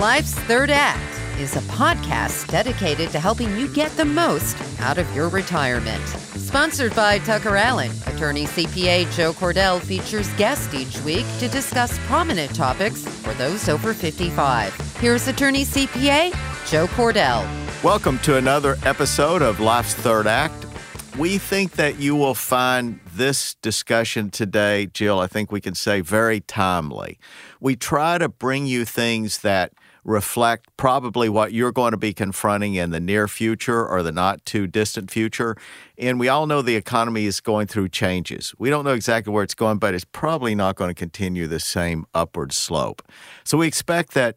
Life's Third Act is a podcast dedicated to helping you get the most out of your retirement. Sponsored by Tucker Allen, attorney CPA Joe Cordell features guests each week to discuss prominent topics for those over 55. Here's attorney CPA Joe Cordell. Welcome to another episode of Life's Third Act. We think that you will find this discussion today, Jill, I think we can say very timely. We try to bring you things that reflect probably what you're going to be confronting in the near future or the not too distant future. And we all know the economy is going through changes. We don't know exactly where it's going, but it's probably not going to continue the same upward slope. So we expect that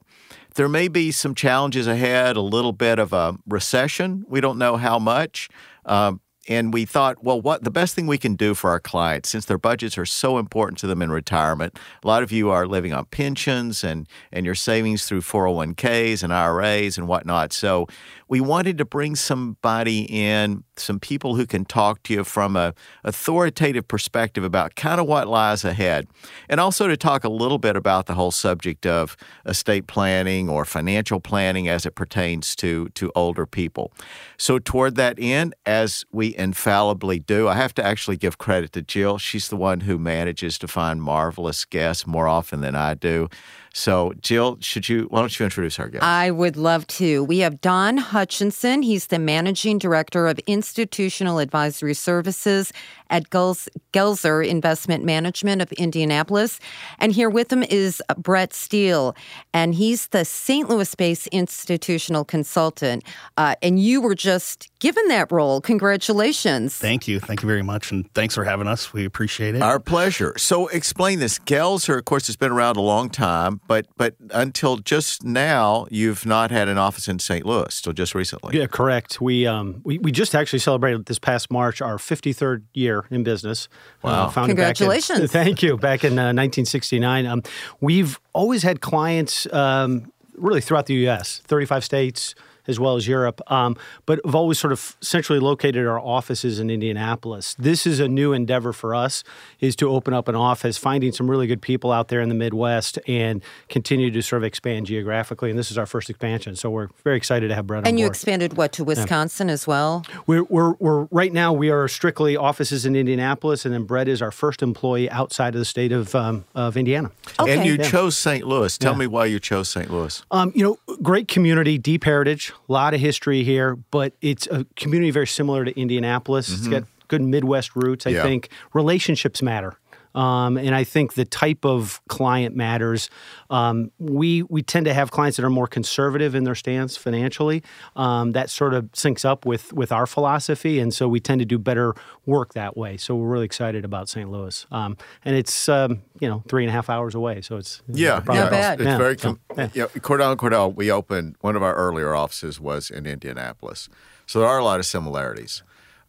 there may be some challenges ahead, a little bit of a recession. We don't know how much. Um, and we thought, well, what the best thing we can do for our clients, since their budgets are so important to them in retirement. A lot of you are living on pensions and and your savings through 401ks and IRAs and whatnot. So we wanted to bring somebody in, some people who can talk to you from a authoritative perspective about kind of what lies ahead, and also to talk a little bit about the whole subject of estate planning or financial planning as it pertains to to older people. So toward that end, as we infallibly do, I have to actually give credit to Jill. She's the one who manages to find marvelous guests more often than I do. So, Jill, should you why don't you introduce our guest? I would love to. We have Don Hutchinson. He's the managing director of institutional advisory services at Goelzer Investment Management of Indianapolis. And here with him is Brett Stehl, and he's the St. Louis based institutional consultant. Uh, and you were just given that role. Congratulations. Thank you. Thank you very much. And thanks for having us. We appreciate it. Our pleasure. So, explain this. Goelzer, of course, has been around a long time, but, but until just now, you've not had an office in St. Louis, till just recently. Yeah, correct. We, um, we, we just actually celebrated this past March our 53rd year in business. Uh, wow. Uh, Congratulations. In, thank you. Back in uh, 1969. Um, we've always had clients um, really throughout the U.S., 35 states, as well as Europe. Um, but have always sort of centrally located our offices in Indianapolis. This is a new endeavor for us, is to open up an office, finding some really good people out there in the Midwest, and continue to sort of expand geographically. And this is our first expansion, so we're very excited to have Brett. And you expanded what to Wisconsin yeah. as well? We're, we're, we're right now we are strictly offices in Indianapolis, and then Brett is our first employee outside of the state of um, of Indiana. Okay. And you yeah. chose St. Louis. Tell yeah. me why you chose St. Louis. Um, you know, great community, deep heritage a lot of history here, but it's a community very similar to Indianapolis. Mm-hmm. It's got good Midwest roots. I yeah. think relationships matter. Um, and I think the type of client matters. Um, we we tend to have clients that are more conservative in their stance financially. Um, that sort of syncs up with with our philosophy, and so we tend to do better work that way. So we're really excited about St. Louis, um, and it's um, you know three and a half hours away, so it's yeah, not yeah, bad. It's, yeah. very com- so, yeah. yeah. Cordell and Cordell. We opened one of our earlier offices was in Indianapolis, so there are a lot of similarities.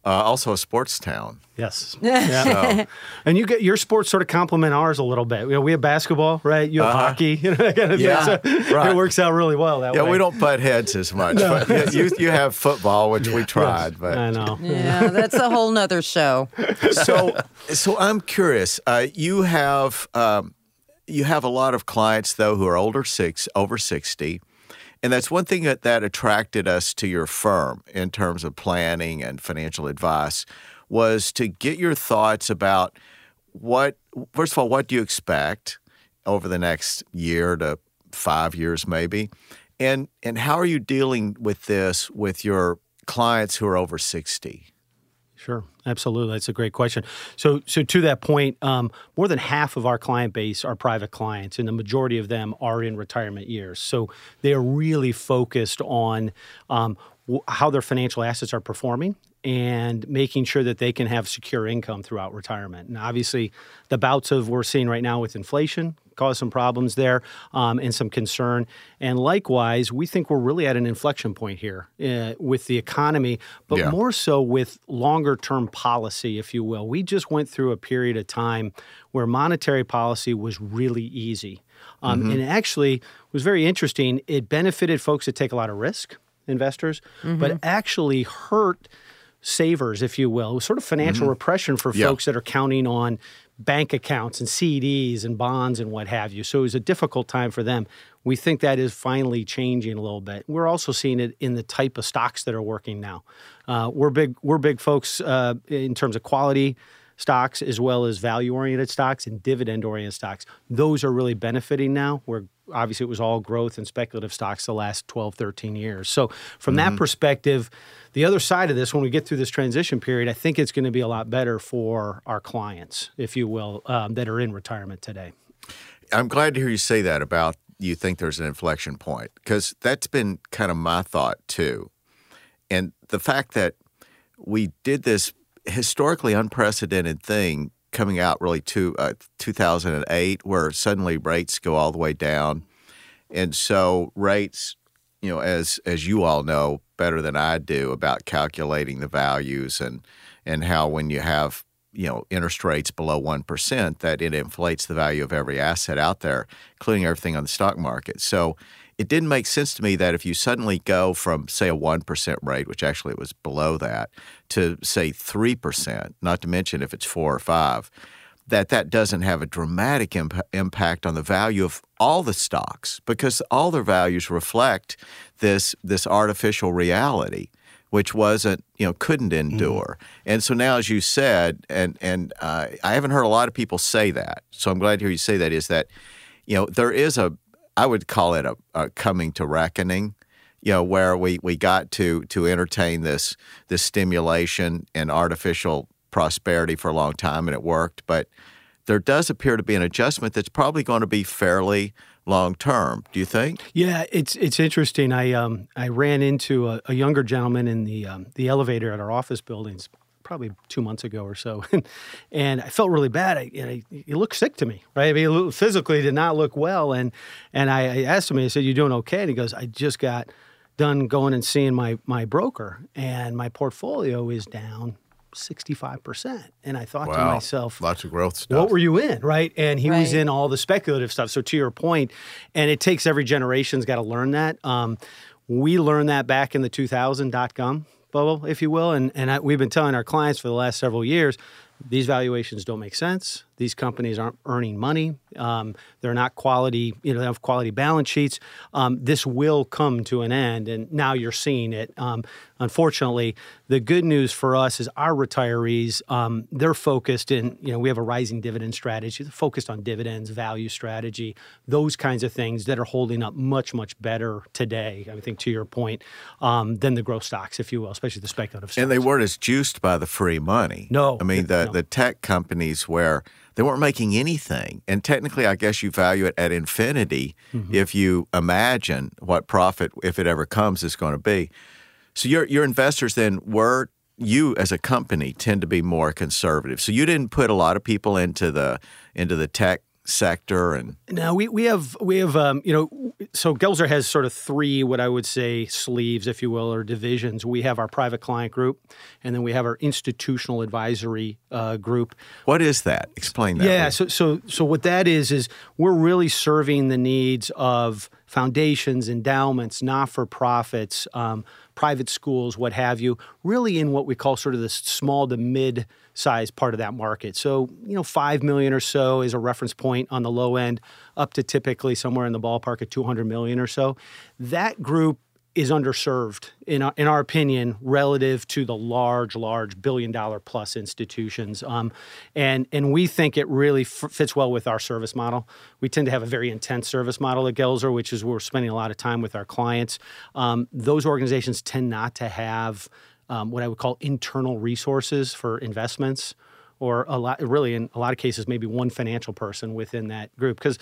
Uh, also a sports town. Yes. Yeah. So. and you get your sports sort of complement ours a little bit. You know, we have basketball, right? You have uh-huh. hockey, you know, that kind of yeah, thing. So right. it works out really well that yeah, way. we don't butt heads as much. no. But you, you have football, which yeah. we tried, yes. but I know. Yeah, that's a whole nother show. so, so I'm curious. Uh, you have um, you have a lot of clients though who are older six over sixty and that's one thing that, that attracted us to your firm in terms of planning and financial advice was to get your thoughts about what, first of all, what do you expect over the next year to five years maybe? And, and how are you dealing with this with your clients who are over 60? Sure, absolutely. That's a great question. So, so to that point, um, more than half of our client base are private clients, and the majority of them are in retirement years. So they are really focused on um, how their financial assets are performing and making sure that they can have secure income throughout retirement. And obviously, the bouts of we're seeing right now with inflation cause some problems there um, and some concern. And likewise, we think we're really at an inflection point here uh, with the economy, but yeah. more so with longer term policy, if you will. We just went through a period of time where monetary policy was really easy. Um, mm-hmm. And actually was very interesting. It benefited folks that take a lot of risk, investors, mm-hmm. but actually hurt savers, if you will. Sort of financial mm-hmm. repression for yeah. folks that are counting on bank accounts and CDs and bonds and what have you. So it was a difficult time for them. We think that is finally changing a little bit. We're also seeing it in the type of stocks that are working now. Uh, we're big. We're big folks uh, in terms of quality stocks as well as value oriented stocks and dividend oriented stocks. Those are really benefiting now. Where obviously it was all growth and speculative stocks the last 12, 13 years. So from mm-hmm. that perspective, the other side of this, when we get through this transition period, I think it's going to be a lot better for our clients, if you will, um, that are in retirement today. I'm glad to hear you say that about you think there's an inflection point because that's been kind of my thought too. And the fact that we did this historically unprecedented thing coming out really to uh, 2008 where suddenly rates go all the way down. And so rates, you know, as as you all know better than I do about calculating the values and and how when you have you know interest rates below 1% that it inflates the value of every asset out there including everything on the stock market so it didn't make sense to me that if you suddenly go from say a 1% rate which actually it was below that to say 3% not to mention if it's 4 or 5 that that doesn't have a dramatic imp- impact on the value of all the stocks because all their values reflect this this artificial reality which wasn't you know couldn't mm-hmm. endure. Mm-hmm. And so now, as you said, and and uh, I haven't heard a lot of people say that. So I'm glad to hear you say that. Is that you know there is a I would call it a, a coming to reckoning. You know where we, we got to to entertain this this stimulation and artificial prosperity for a long time, and it worked. But there does appear to be an adjustment that's probably going to be fairly long term. Do you think? Yeah, it's it's interesting. I um I ran into a, a younger gentleman in the um, the elevator at our office buildings probably two months ago or so, and I felt really bad. I, I, he looked sick to me, right? I mean, physically did not look well, and and I, I asked him. I said, "You doing okay?" And he goes, "I just got." done going and seeing my my broker and my portfolio is down 65%. And I thought wow. to myself, lots of growth stuff. What were you in? Right. And he right. was in all the speculative stuff. So, to your point, and it takes every generation's got to learn that. Um, we learned that back in the 2000 dot com bubble, if you will. And, and I, we've been telling our clients for the last several years these valuations don't make sense. These companies aren't earning money. Um, they're not quality, you know, they have quality balance sheets. Um, this will come to an end, and now you're seeing it. Um, unfortunately, the good news for us is our retirees, um, they're focused in, you know, we have a rising dividend strategy, they're focused on dividends, value strategy, those kinds of things that are holding up much, much better today, I think, to your point, um, than the growth stocks, if you will, especially the speculative stocks. And they weren't as juiced by the free money. No. I mean, the, no. the tech companies where they weren't making anything. And technically, I guess you value it at infinity mm-hmm. if you imagine what profit, if it ever comes, is going to be. So your your investors then were you as a company tend to be more conservative. So you didn't put a lot of people into the into the tech sector and no we, we have we have um, you know so Goelzer has sort of three what I would say sleeves if you will or divisions. We have our private client group and then we have our institutional advisory uh, group. What is that? Explain that yeah so so so what that is is we're really serving the needs of foundations endowments not-for-profits um, private schools what have you really in what we call sort of the small to mid size part of that market. So, you know, 5 million or so is a reference point on the low end, up to typically somewhere in the ballpark of 200 million or so. That group is underserved, in our, in our opinion, relative to the large, large billion dollar plus institutions. Um, and, and we think it really f- fits well with our service model. We tend to have a very intense service model at Goelzer, which is we're spending a lot of time with our clients. Um, those organizations tend not to have um, what I would call internal resources for investments, or a lot, really in a lot of cases, maybe one financial person within that group because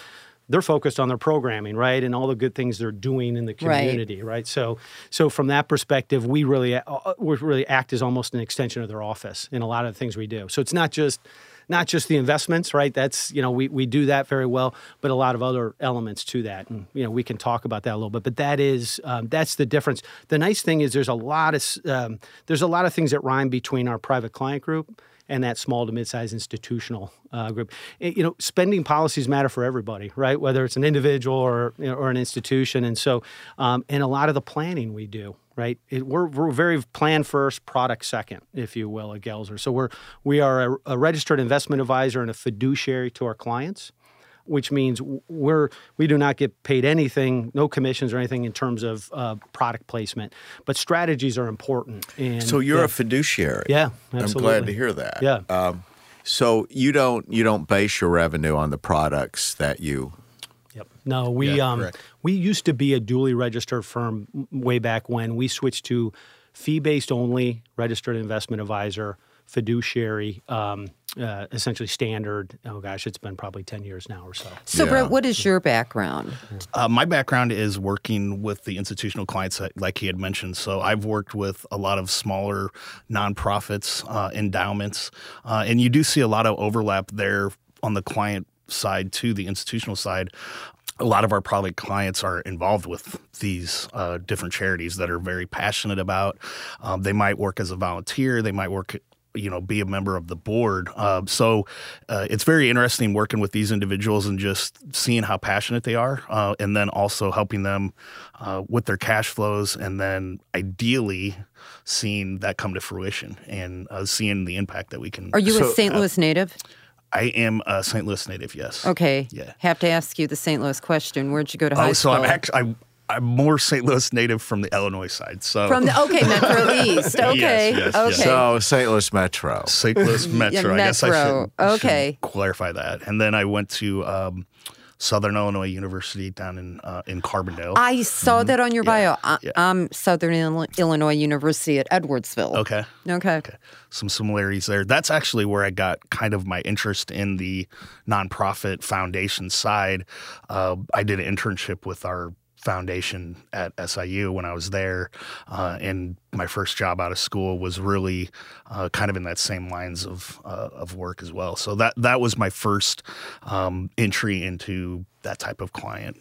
they're focused on their programming, right, and all the good things they're doing in the community, right? right? So, so from that perspective, we really uh, we really act as almost an extension of their office in a lot of the things we do. So it's not just not just the investments, right? That's you know we, we do that very well, but a lot of other elements to that, and you know we can talk about that a little bit. But that is um, that's the difference. The nice thing is there's a lot of um, there's a lot of things that rhyme between our private client group and that small to mid-sized institutional uh, group. It, you know, spending policies matter for everybody, right? Whether it's an individual or you know, or an institution, and so um, and a lot of the planning we do right? It, we're, we're very plan first, product second, if you will, at Goelzer. So we're we are a, a registered investment advisor and a fiduciary to our clients, which means we're we do not get paid anything, no commissions or anything in terms of uh, product placement, but strategies are important. And So you're yeah, a fiduciary. Yeah, absolutely. I'm glad to hear that. Yeah. Um, so you don't you don't base your revenue on the products that you Yep. No, we Yeah, um we used to be a dually registered firm way back when. We switched to fee-based only, registered investment advisor, fiduciary, um, uh, essentially standard. Oh gosh, it's been probably ten years now or so. So, Yeah. Brett, what is your background? Uh, my background is working with the institutional clients, that, like he had mentioned. So I've worked with a lot of smaller nonprofits, uh, endowments, uh, and you do see a lot of overlap there on the client side to the institutional side. A lot of our private clients are involved with these uh, different charities that are very passionate about. Um, they might work as a volunteer. They might work you know be a member of the board uh, so uh, it's very interesting working with these individuals and just seeing how passionate they are uh, and then also helping them uh, with their cash flows and then ideally seeing that come to fruition and uh, seeing the impact that we can Are you So, a St. Louis native? I am a st louis native yes Okay. Yeah. Have to ask you the St. Louis question. Where'd you go to high oh so school? i'm actually I'm, I'm more st louis native from the illinois side so From the okay Metro East. Okay. yes, yes. okay. so St. Louis Metro. St. Louis Metro. I guess I Metro. should, Okay. should clarify that. And then I went to um, Southern Illinois University down in uh, in Carbondale. I saw that on your bio. I, yeah. I'm Southern Ill- Illinois University at Edwardsville. okay. Okay. Some similarities there. That's actually where I got kind of my interest in the nonprofit foundation side. Uh, I did an internship with our foundation at SIU when I was there, uh, and my first job out of school was really uh, kind of in that same lines of uh, of work as well. So that that was my first um, entry into that type of client.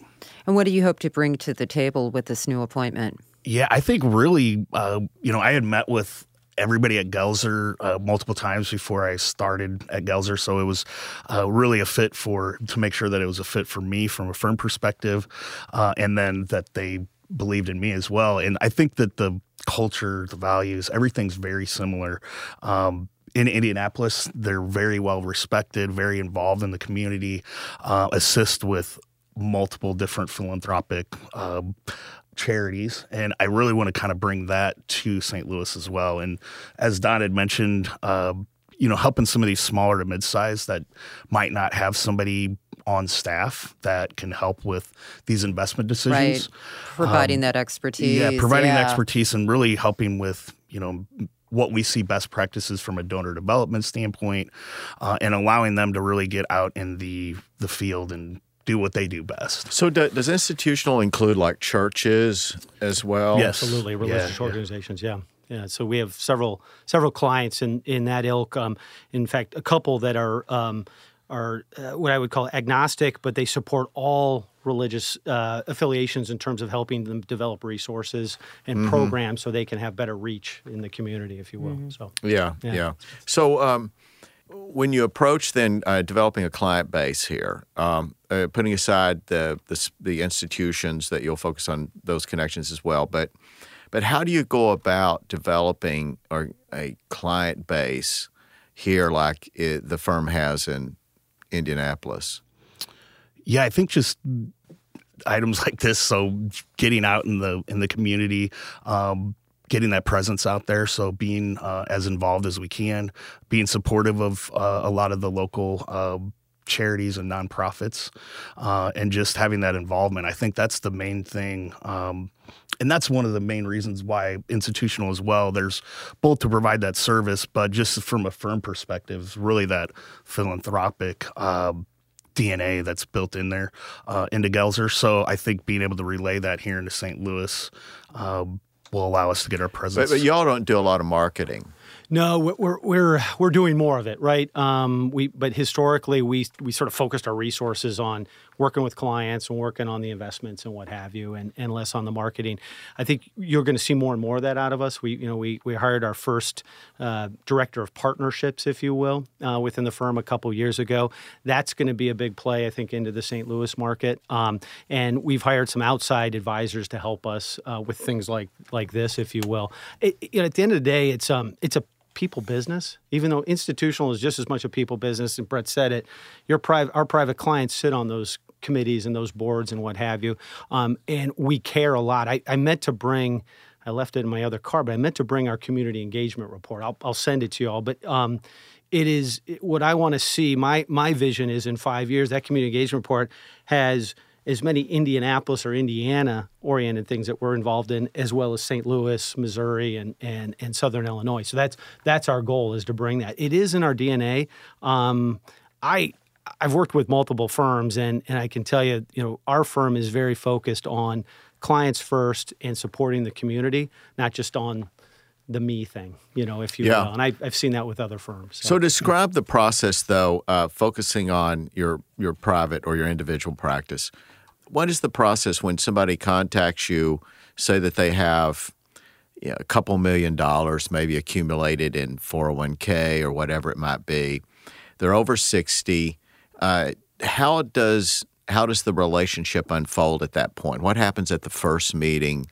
And what do you hope to bring to the table with this new appointment? Yeah, I think really, uh, you know, I had met with everybody at Goelzer uh, multiple times before I started at Goelzer, so it was uh, really a fit for to make sure that it was a fit for me from a firm perspective, uh, and then that they believed in me as well. And I think that the culture, the values, everything's very similar. Um, in Indianapolis, they're very well respected, very involved in the community, uh, assist with multiple different philanthropic uh, charities. And I really want to kind of bring that to St. Louis as well. And as Don had mentioned, uh, you know, helping some of these smaller to mid-size that might not have somebody on staff that can help with these investment decisions. Right. Providing that expertise. Yeah, providing yeah. expertise and really helping with you know what we see best practices from a donor development standpoint, uh, and allowing them to really get out in the the field and do what they do best. So do, does institutional include like churches as well? Yes. Absolutely, religious yeah. organizations. Yeah, yeah. So we have several several clients in in that ilk. Um, in fact, a couple that are um, are uh, what I would call agnostic, but they support all religious uh, affiliations in terms of helping them develop resources and Mm-hmm. programs so they can have better reach in the community, if you will. So. Yeah, Yeah. yeah. So um, when you approach then uh, developing a client base here, um, uh, putting aside the, the the institutions that you'll focus on those connections as well, but but how do you go about developing or a client base here like it, the firm has in Indianapolis? Yeah, I think just items like this. So getting out in the in the community, um, getting that presence out there. So being uh, as involved as we can, being supportive of uh, a lot of the local. Uh, charities and nonprofits uh, and just having that involvement i think that's the main thing um, and that's one of the main reasons why institutional as well there's both to provide that service but just from a firm perspective really that philanthropic um, DNA that's built in there uh, into Goelzer. So I think being able to relay that here into St. Louis um, will allow us to get our But, presence. but y'all don't do a lot of marketing. No, we're we're we're, doing more of it, right? Um, we but historically we we sort of focused our resources on working with clients and working on the investments and what have you, and, and less on the marketing. I think you're going to see more and more of that out of us. We, you know, we, we hired our first uh, director of partnerships, if you will, uh, within the firm a couple years ago. That's going to be a big play, I think, into the St. Louis market. Um, and we've hired some outside advisors to help us uh, with things like like this, if you will. It, you know, at the end of the day, it's um, it's a people business, even though institutional is just as much a people business. And Brett said it. Your private, our private clients sit on those committees and those boards and what have you, um, and we care a lot. I, I meant to bring. I left it in my other car, but I meant to bring our community engagement report. I'll, I'll send it to you all. But um, it is what I want to see. My my vision is in five years that community engagement report has as many Indianapolis or Indiana oriented things that we're involved in, as well as St. Louis, Missouri, and and and Southern Illinois. So that's that's our goal is to bring that. It is in our DNA. Um, I I've worked with multiple firms, and and I can tell you, you know, our firm is very focused on clients first and supporting the community, not just on the me thing, you know, if you Yeah. will. And I, I've seen that with other firms. So describe the process, though, uh, focusing on your your private or your individual practice. What is the process when somebody contacts you, say that they have you know, a couple million dollars maybe accumulated in 401k or whatever it might be. They're over 60. Uh, how does how does the relationship unfold at that point? What happens at the first meeting?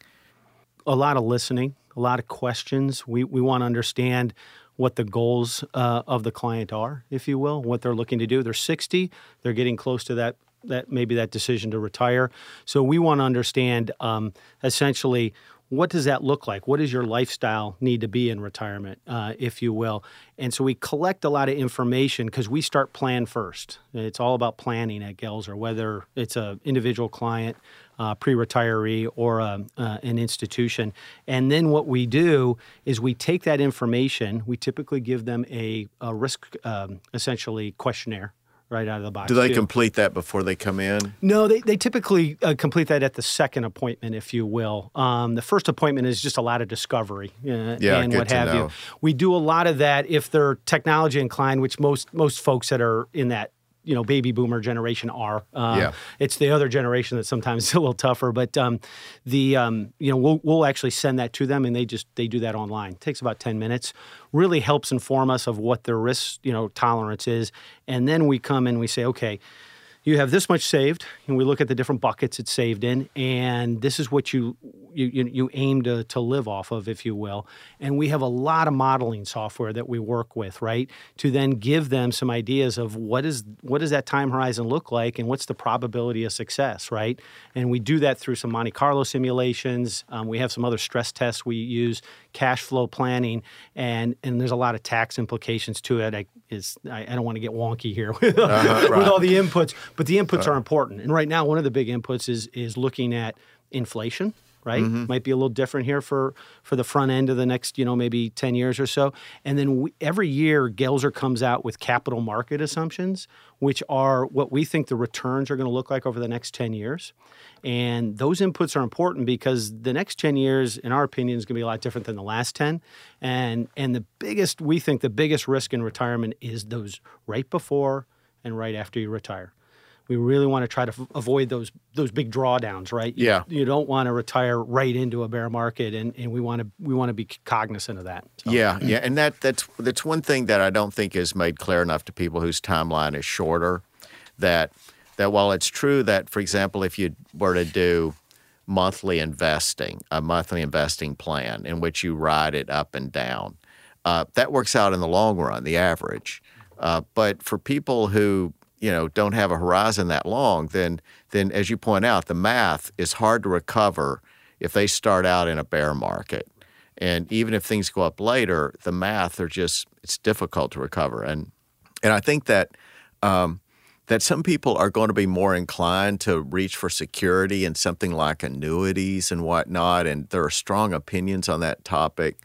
a lot of listening, a lot of questions. We we want to understand what the goals uh, of the client are, if you will, what they're looking to do. They're 60, they're getting close to that that maybe that decision to retire. So we want to understand um, essentially what does that look like? What does your lifestyle need to be in retirement, uh, if you will? And so we collect a lot of information because we start plan first. It's all about planning at Goelzer, whether it's an individual client, uh, pre-retiree, or a, uh, an institution. And then what we do is we take that information. We typically give them a, a risk, um, essentially questionnaire. Right out of the box. Do they too. complete that before they come in? No, they, they typically uh, complete that at the second appointment, if you will. Um, the first appointment is just a lot of discovery uh, Yeah, and what have know. you. We do a lot of that if they're technology inclined, which most most folks that are in that you know baby boomer generation are. Um, Yeah. It's the other generation that sometimes is a little tougher, but um, the um, you know we'll we'll actually send that to them, and they just they do that online. It takes about ten minutes. Really helps inform us of what their risk you know tolerance is, and then we come and we say, okay you have this much saved, and we look at the different buckets it's saved in, and this is what you you, you, aim to, to live off of, if you will. And we have a lot of modeling software that we work with, right, to then give them some ideas of what is what does that time horizon look like, and what's the probability of success, right? And we do that through some Monte Carlo simulations. Um, we have some other stress tests we use, cash flow planning, and and there's a lot of tax implications to it. I, is I, I don't want to get wonky here with, uh-huh, with all the inputs, but the inputs are important. And right now, one of the big inputs is is looking at inflation. Right, mm-hmm. might be a little different here for for the front end of the next, you know, maybe ten years or so. And then we, every year, Goelzer comes out with capital market assumptions, which are what we think the returns are going to look like over the next ten years. And those inputs are important because the next 10 years, in our opinion, is going to be a lot different than the last 10. And and the biggest, we think the biggest risk in retirement is those right before and right after you retire. We really want to try to f- avoid those those big drawdowns, right? You- Yeah. You don't want to retire right into a bear market, and, and we want to we want to be cognizant of that. So- Yeah, yeah, and that that's that's one thing that I don't think is made clear enough to people whose timeline is shorter. That that while it's true that, for example, if you were to do monthly investing, a monthly investing plan in which you ride it up and down, uh, that works out in the long run, the average. Uh, but for people who you know don't have a horizon that long, then then as you point out, the math is hard to recover if they start out in a bear market. And even if things go up later, the math are just it's difficult to recover. And and I think that um, that some people are going to be more inclined to reach for security and something like annuities and whatnot. And there are strong opinions on that topic.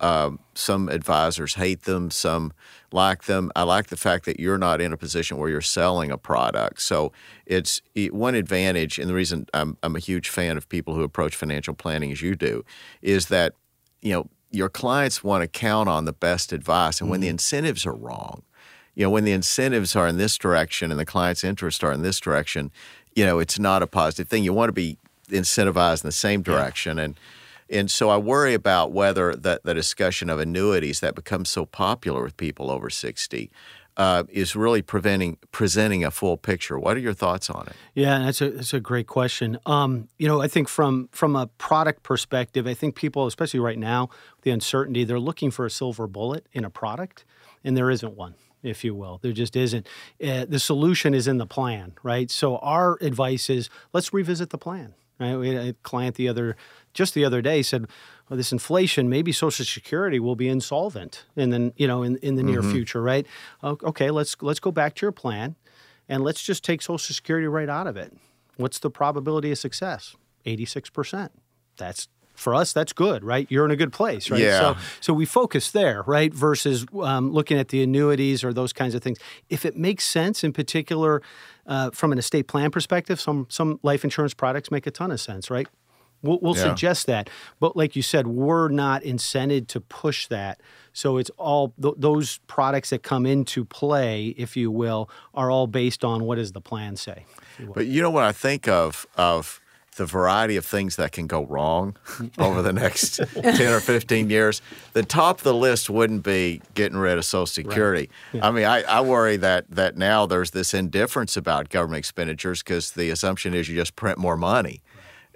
Um, some advisors hate them, some like them. I like the fact that you're not in a position where you're selling a product. So it's one advantage, and the reason I'm, I'm a huge fan of people who approach financial planning as you do is that you know your clients want to count on the best advice, and when the mm-hmm. incentives are wrong, you know, when the incentives are in this direction and the client's interests are in this direction, you know, it's not a positive thing. You want to be incentivized in the same direction. And and so I worry about whether that the discussion of annuities that becomes so popular with people over 60 uh, is really preventing presenting a full picture. What are your thoughts on it? Yeah, that's a that's a great question. Um, you know, I think from from a product perspective, I think people, especially right now, the uncertainty, they're looking for a silver bullet in a product, and there isn't one if you will. There just isn't. Uh, the solution is in the plan, right? So our advice is let's revisit the plan. Right? We had a client the other just the other day said, well, this inflation, maybe Social Security will be insolvent in the you know in, in the near mm-hmm. future, right? Okay, let's let's go back to your plan, and let's just take Social Security right out of it. What's the probability of success? Eighty six percent. That's for us, that's good, right? You're in a good place, right? Yeah. So, so we focus there, right? Versus um, looking at the annuities or those kinds of things. If it makes sense, in particular, uh, from an estate plan perspective, some some life insurance products make a ton of sense, right? We'll, we'll yeah. suggest that, but like you said, we're not incented to push that. So it's all th- those products that come into play, if you will, are all based on what does the plan say. But you know what I think of of the variety of things that can go wrong over the next 10 or 15 years, the top of the list wouldn't be getting rid of Social Security. Right. Yeah. I mean, I, I, worry that, that now there's this indifference about government expenditures because the assumption is you just print more money.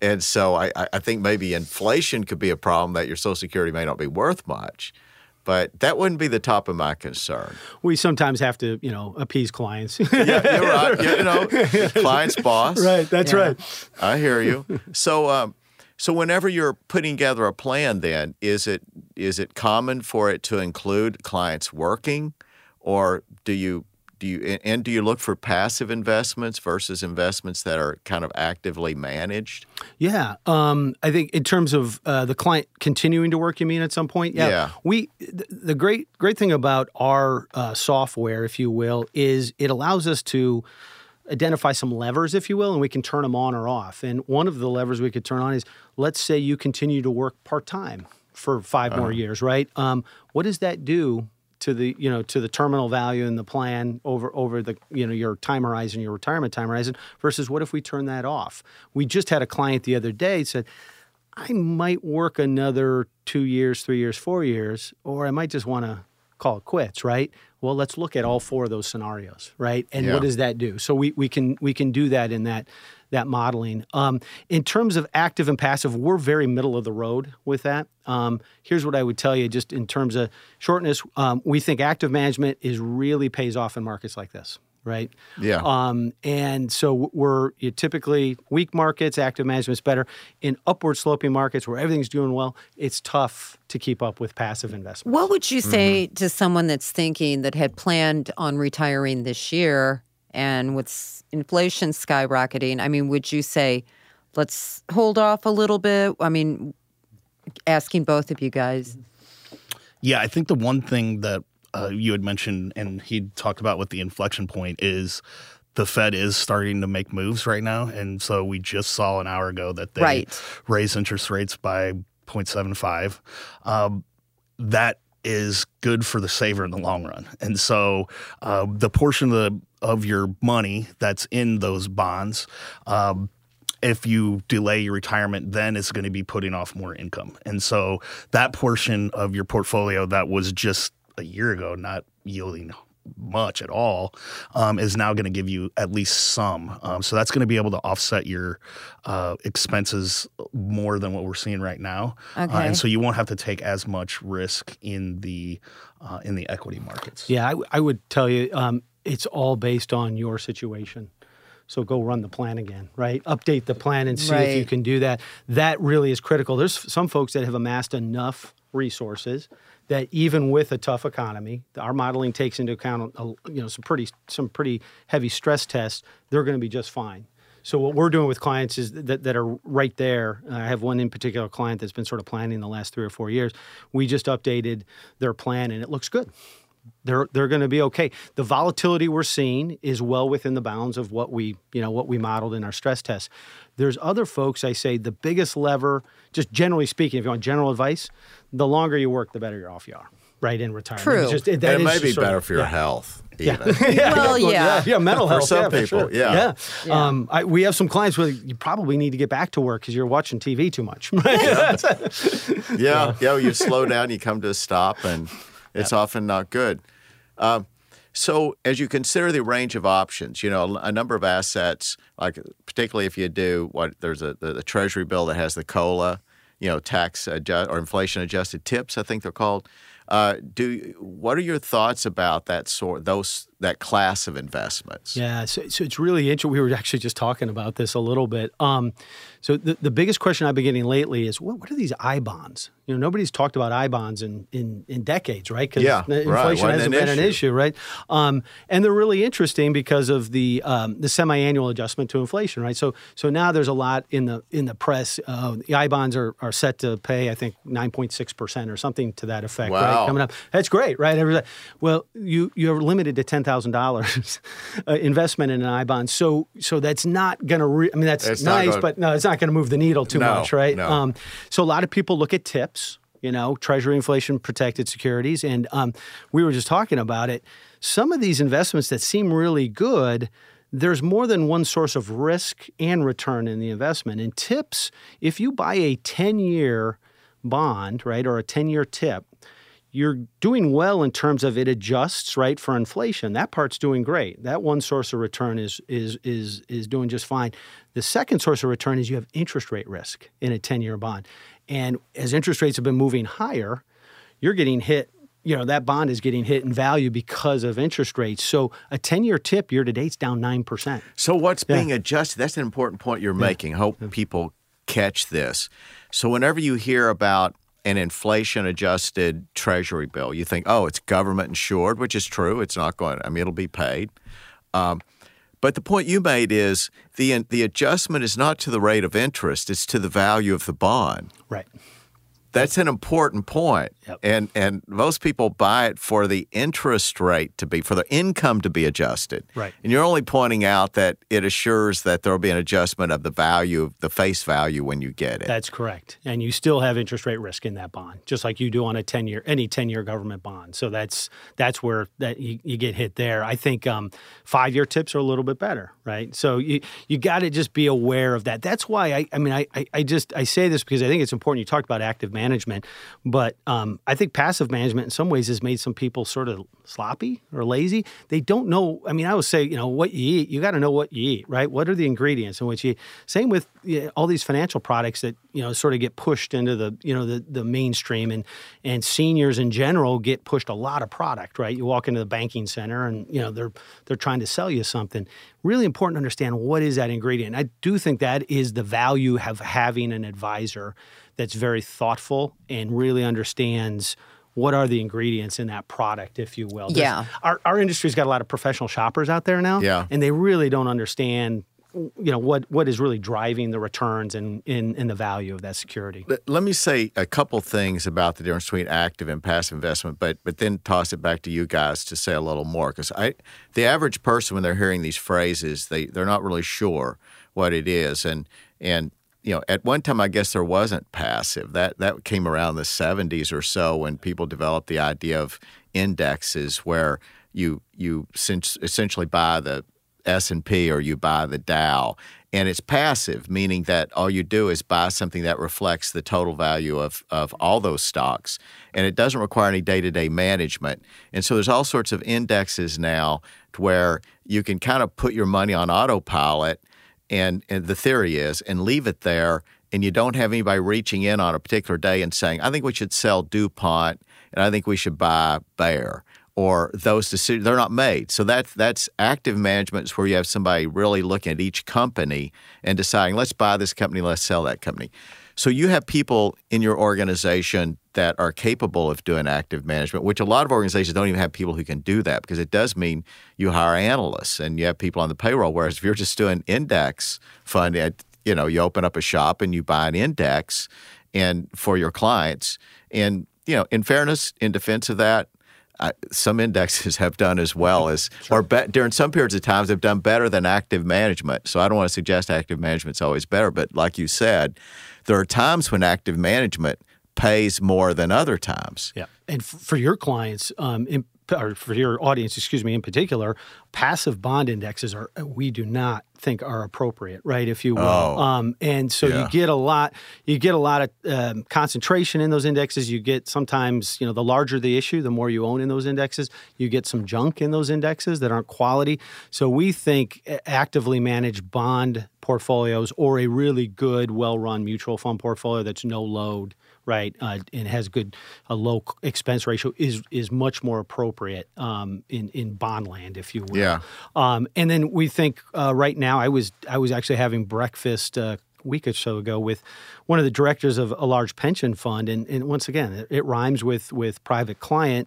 And so I, I think maybe inflation could be a problem that your Social Security may not be worth much but that wouldn't be the top of my concern. We sometimes have to, you know, appease clients. yeah, you're right. you know, client's boss. Right. That's yeah. right. I hear you. So, um, so whenever you're putting together a plan, then is it is it common for it to include clients working, or do you do you and do you look for passive investments versus investments that are kind of actively managed? Yeah, um, I think in terms of uh, the client continuing to work, you mean at some point? Yeah, yeah. we the great great thing about our uh, software, if you will, is it allows us to identify some levers, if you will, and we can turn them on or off. And one of the levers we could turn on is let's say you continue to work part time for 5 uh-huh. more years, right? Um, what does that do to the you know to the terminal value in the plan over over the you know your time horizon, your retirement time horizon, versus what if we turn that off? We just had a client the other day said, I might work another two years, three years, four years, or I might just want to call it quits, right? Well, let's look at all four of those scenarios, right? And yeah. what does that do? So we, we can we can do that in that that modeling. Um, in terms of active and passive, we're very middle of the road with that. Um, here's what I would tell you, just in terms of shortness, um, we think active management is really pays off in markets like this right? Yeah. Um, and so we're typically weak markets, active management is better. In upward sloping markets where everything's doing well, it's tough to keep up with passive investments. What would you say mm-hmm. to someone that's thinking that had planned on retiring this year and with inflation skyrocketing, I mean, would you say, let's hold off a little bit? I mean, asking both of you guys. Yeah, I think the one thing that uh, you had mentioned and he talked about with the inflection point is the Fed is starting to make moves right now. And so we just saw an hour ago that they right. raised interest rates by 0.75. Um, that is good for the saver in the long run. And so uh, the portion of the of your money that's in those bonds. Um, if you delay your retirement, then it's going to be putting off more income. And so that portion of your portfolio that was just a year ago not yielding much at all um, is now going to give you at least some. Um, so that's going to be able to offset your uh, expenses more than what we're seeing right now, okay. uh, and so you won't have to take as much risk in the uh, in the equity markets. Yeah, I, would tell you um, it's all based on your situation. So go run the plan again, right? Update the plan and see right. if you can do that. That really is critical. There's some folks that have amassed enough resources that even with a tough economy, our modeling takes into account you know some pretty some pretty heavy stress tests. They're going to be just fine. So what we're doing with clients is that, that are right there. I have one in particular client that's been sort of planning the last three or four years. We just updated their plan and it looks good. They're they're going to be okay. The volatility we're seeing is well within the bounds of what we you know what we modeled in our stress tests. There's other folks I say the biggest lever, just generally speaking, if you want general advice, the longer you work, the better you're off you are right in retirement. True. It's just- that and it is may just be sort of- better for your yeah. health. Yeah. Even. Well, yeah. yeah, mental For health some yeah, for people, sure. yeah. Yeah. Um, I, we have some clients where you probably need to get back to work because you're watching TV too much. yeah, yeah. You slow down, you come to a stop, and it's often not good. Um, so, as you consider the range of options, you know, a number of assets, like particularly if you do what there's a the, the Treasury bill that has the COLA, you know, tax adjust, or inflation adjusted tips, I think they're called. Uh, do what are your thoughts about that sort those that class of investments? Yeah, so, so it's really interesting. We were actually just talking about this a little bit. Um, so the, the biggest question I've been getting lately is what, what are these I bonds? You know, nobody's talked about I bonds in, in, in decades, right? Because Yeah, right. inflation Wasn't hasn't an been an issue. issue, right? Um, and they're really interesting because of the um, the semi-annual adjustment to inflation, right? So so now there's a lot in the in the press. Uh, the I bonds are, are set to pay, I think, 9.6 percent or something to that effect, Wow. right? Coming up, that's great, right? Well, you you're limited to ten thousand dollars uh, investment in an I bond, so so that's not going to. Re- I mean, that's It's nice, gonna- but no, it's not going to move the needle too No, much, right? no. Um, so a lot of people look at tips, you know, Treasury inflation protected securities, and um, we were just talking about it. Some of these investments that seem really good. There's more than one source of risk and return in the investment. And tips, if you buy a 10 year bond, right, or a 10 year tip, you're doing well in terms of it adjusts right for inflation. That part's doing great. That one source of return is is is is doing just fine. The second source of return is you have interest rate risk in a 10-year bond. And as interest rates have been moving higher, you're getting hit you know that bond is getting hit in value because of interest rates. So a 10-year tip year to date's down 9%. So what's being adjusted? That's an important point you're making. Hope people catch this. So whenever you hear about an inflation adjusted treasury bill, you think, oh, it's government insured, which is true. It's not going. I mean, it'll be paid. Um, but the point you made is the the adjustment is not to the rate of interest; it's to the value of the bond. Right. That's an important point. Yep. And and most people buy it for the interest rate to be for the income to be adjusted. Right. And you're only pointing out that it assures that there'll be an adjustment of the value, of the face value when you get it. That's correct. And you still have interest rate risk in that bond, just like you do on a 10 year any 10 year government bond. So that's that's where that you, you get hit there. I think um, five year tips are a little bit better, right? So you you got to just be aware of that. That's why I I mean I, I I just I say this because I think it's important. You talked about active management, but um, I think passive management in some ways has made some people sort of sloppy or lazy. They don't know. I mean, I would say you know what you eat. You got to know what you eat, right? What are the ingredients in which you? Same with you know, all these financial products that you know sort of get pushed into the you know the the mainstream and and seniors in general get pushed a lot of product, right? You walk into the banking center and you know they're they're trying to sell you something. Really important to understand what is that ingredient. I do think that is the value of having an advisor that's very thoughtful and really understands what are the ingredients in that product, if you will. There's- Yeah. Our, our industry's got a lot of professional shoppers out there now. Yeah. And they really don't understand you know what what is really driving the returns and in, in the value of that security. Let- Let me say a couple things about the difference between active and passive investment, but but then toss it back to you guys to say a little more because I the average person when they're hearing these phrases they they're not really sure what it is and and you know at one time I guess there wasn't passive. That that came around the 70s or so when people developed the idea of indexes where you you essentially buy the S&P or you buy the Dow. And it's passive meaning that all you do is buy something that reflects the total value of of all those stocks. And it doesn't require any day-to-day management. And so there's all sorts of indexes now where you can kind of put your money on autopilot and, and the theory is and leave it there and you don't have anybody reaching in on a particular day and saying i think we should sell dupont and i think we should buy bayer or those decisions they're not made. So that's that's active management is where you have somebody really looking at each company and deciding let's buy this company let's sell that company. So you have people in your organization that are capable of doing active management, which a lot of organizations don't even have people who can do that because it does mean you hire analysts and you have people on the payroll. Whereas if you're just doing index fund, you know, you open up a shop and you buy an index and for your clients. And you know, in fairness, in defense of that, I, some indexes have done as well as, or be, during some periods of times, have done better than active management. So I don't want to suggest active management's always better, but like you said, there are times when active management pays more than other times. Yeah, and f- for your clients, um, in, or for your audience, excuse me, in particular, passive bond indexes are we do not think are appropriate, right? If you will, Oh. um, and so Yeah. you get a lot, you get a lot of um, concentration in those indexes. You get sometimes, you know, the larger the issue, the more you own in those indexes. You get some junk in those indexes that aren't quality. So we think actively managed bond portfolios or a really good, well-run mutual fund portfolio that's no load right, uh, and has good a low expense ratio is is much more appropriate um, in in bond land, if you will. Yeah. Um, and then we think uh, right now, I was I was actually having breakfast. Uh, a Week or so ago, with one of the directors of a large pension fund, and, and once again, it, it rhymes with with private client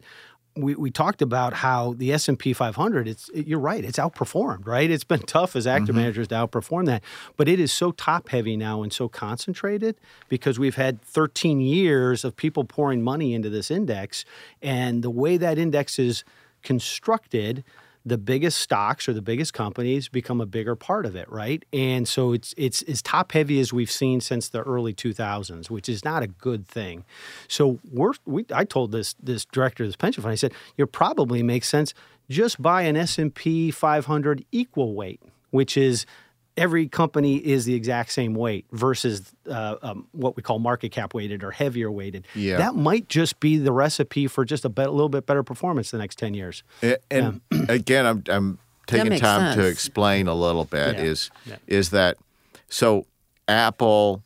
we, we talked about how the S&P 500 it's it- you're right it's outperformed right? It's been tough as active mm-hmm. managers to outperform that but it is so top heavy now and so concentrated because we've had 13 years of people pouring money into this index and the way that index is constructed the biggest stocks or the biggest companies become a bigger part of it, right? And so it's it's as top heavy as we've seen since the early 2000s, which is not a good thing. So we're we I told this this director of this pension fund, I said, "You probably makes sense just buy an S&P 500 equal weight, which is every company is the exact same weight versus uh, um, what we call market cap weighted or heavier weighted. Yeah. That might just be the recipe for just a bet, little bit better performance the next 10 years. A- And again, I'm I'm taking makes time to explain a little bit. Yeah. Is Yeah. is that so? Apple,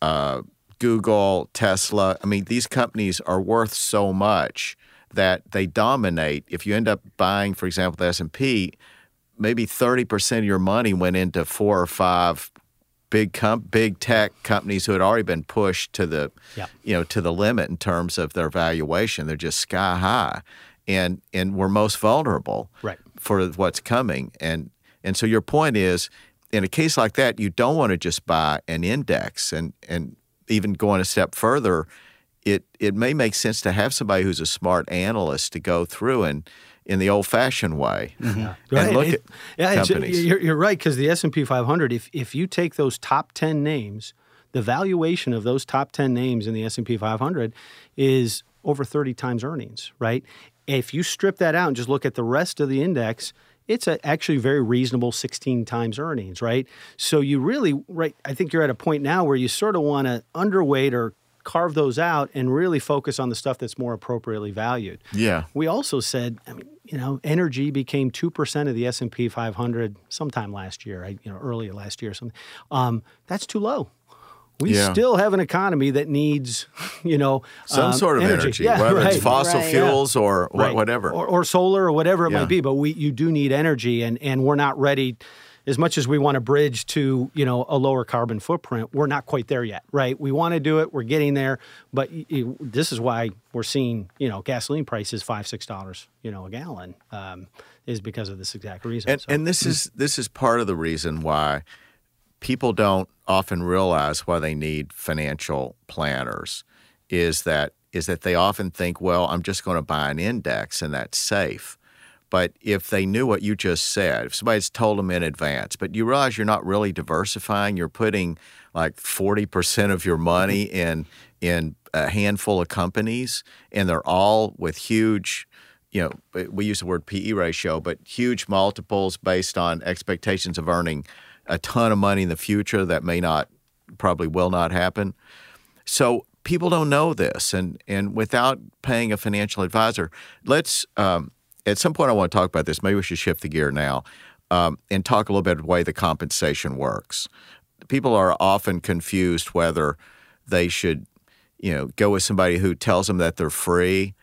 uh, Google, Tesla. I mean, these companies are worth so much that they dominate. If you end up buying, for example, the S and P, maybe thirty percent of your money went into four or five big com- big tech companies who had already been pushed to the Yeah. you know to the limit in terms of their valuation. They're just sky high, and and we're most vulnerable Right. for what's coming. And and so your point is, in a case like that, you don't want to just buy an index, and and even going a step further, it it may make sense to have somebody who's a smart analyst to go through and in the old-fashioned way mm-hmm. and Right. look It- at yeah, companies. You're, you're right because the S and P 500. If if you take those top 10 names, the valuation of those top 10 names in the S and P 500 is over 30 times earnings. Right. If you strip that out and just look at the rest of the index. It's a actually very reasonable 16 times earnings, right? So you really, right? I think you're at a point now where you sort of want to underweight or carve those out and really focus on the stuff that's more appropriately valued. Yeah. We also said, I mean, you know, energy became two percent of the S and P 500 sometime last year. You know, early last year or something. Um, that's too low. We Yeah. still have an economy that needs, you know, Some um, sort of energy, Yeah, whether right. it's fossil Right. fuels or wha- Right. whatever. or, or solar or whatever it Yeah. might be. But we, you do need energy, and and we're not ready. As much as we want to bridge to you know a lower carbon footprint, we're not quite there yet, right? We want to do it. We're getting there, but y- this is why we're seeing you know gasoline prices five six dollars you know a gallon um, is because of this exact reason. And So- and this is this is part of the reason why people don't often realize why they need financial planners is that is that they often think, well, I'm just going to buy an index and that's safe. But if they knew what you just said, if somebody's told them in advance, but you realize you're not really diversifying, you're putting like 40% of your money in in a handful of companies and they're all with huge you know, we use the word PE ratio, but huge multiples based on expectations of earning a ton of money in the future that may not, probably will not happen. So people don't know this, and and without paying a financial advisor, let's um, at some point I want to talk about this. Maybe we should shift the gear now um, and talk a little bit of the way the compensation works. People are often confused whether they should, you know, go with somebody who tells them that they're free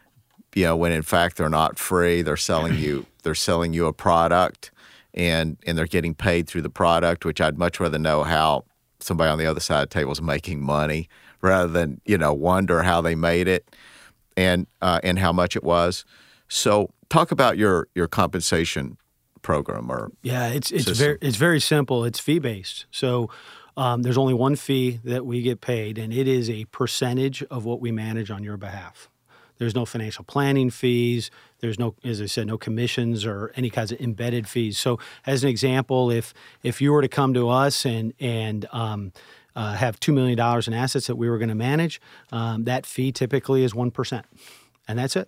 you know when in fact they're not free they're selling you they're selling you a product and and they're getting paid through the product which I'd much rather know how somebody on the other side of the table is making money rather than you know wonder how they made it and uh, and how much it was so talk about your your compensation program or Yeah, it's it's system. very it's very simple. It's fee based. So um, there's only one fee that we get paid, and it is a percentage of what we manage on your behalf. There's no financial planning fees. There's no, as I said, no commissions or any kinds of embedded fees. So, as an example, if if you were to come to us and and um, uh, have $2 million in assets that we were going to manage, um, that fee typically is 1%. And that's it.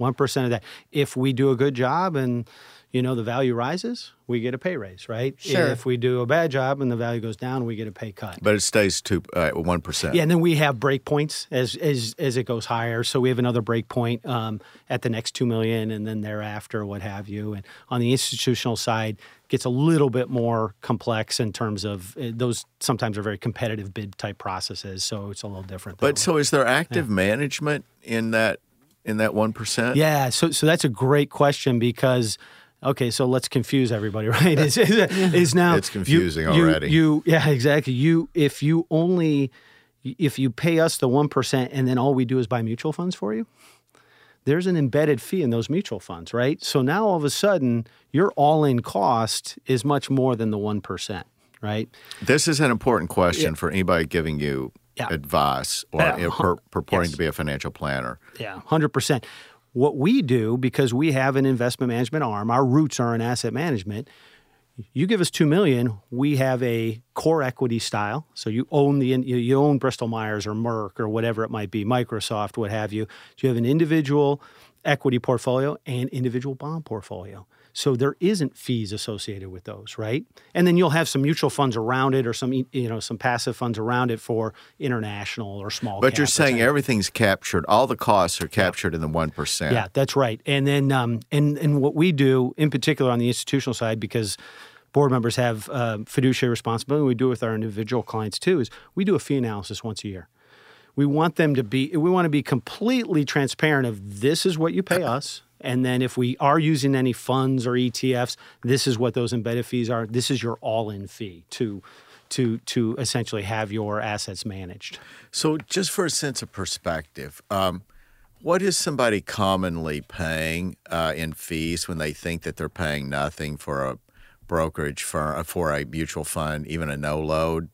1% of that. If we do a good job and you know the value rises, we get a pay raise, right? Sure. If we do a bad job and the value goes down, we get a pay cut. But it stays to uh, one Yeah, and then we have break points as as as it goes higher. So we have another break point um, at the next two million, and then thereafter, what have you. And on the institutional side, gets a little bit more complex in terms of uh, those. Sometimes are very competitive bid type processes, so it's a little different. But so is there active yeah. management in that in that one percent? Yeah, so so that's a great question because okay, so let's confuse everybody, right? Is, is, is now it's confusing you, already. You, you, yeah, exactly. You if you only if you pay us the one percent and then all we do is buy mutual funds for you, there's an embedded fee in those mutual funds, right? So now all of a sudden your all-in cost is much more than the one percent, right? This is an important question yeah. for anybody giving you yeah. advice or pur- purporting yes. to be a financial planner. Yeah, hundred percent. What we do, because we have an investment management arm, our roots are in asset management. You give us two million, we have a core equity style. So you own the you own Bristol Myers or Merck or whatever it might be, Microsoft, what have you. So you have an individual equity portfolio and individual bond portfolio. So there isn't fees associated with those, right? And then you'll have some mutual funds around it or some you know some passive funds around it for international or small. But you're saying everything's captured. All the costs are captured yeah. in the one percent. Yeah, that's right. And then um, and and what we do in particular on the institutional side because board members have uh, fiduciary responsibility. We do it with our individual clients too. Is we do a fee analysis once a year. We want them to be. We want to be completely transparent of this is what you pay us. And then if we are using any funds or ETFs, this is what those embedded fees are. This is your all-in fee to to to essentially have your assets managed. So, just for a sense of perspective, um, what is somebody commonly paying uh, in fees when they think that they're paying nothing for a brokerage firm uh, for a mutual fund, even a no load?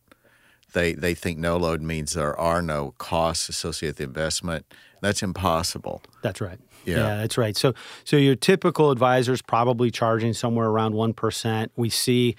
They they think no load means there are no costs associated with the investment. That's impossible. That's right. Yeah. yeah. that's right. So, so your typical advisor is probably charging somewhere around one percent. We see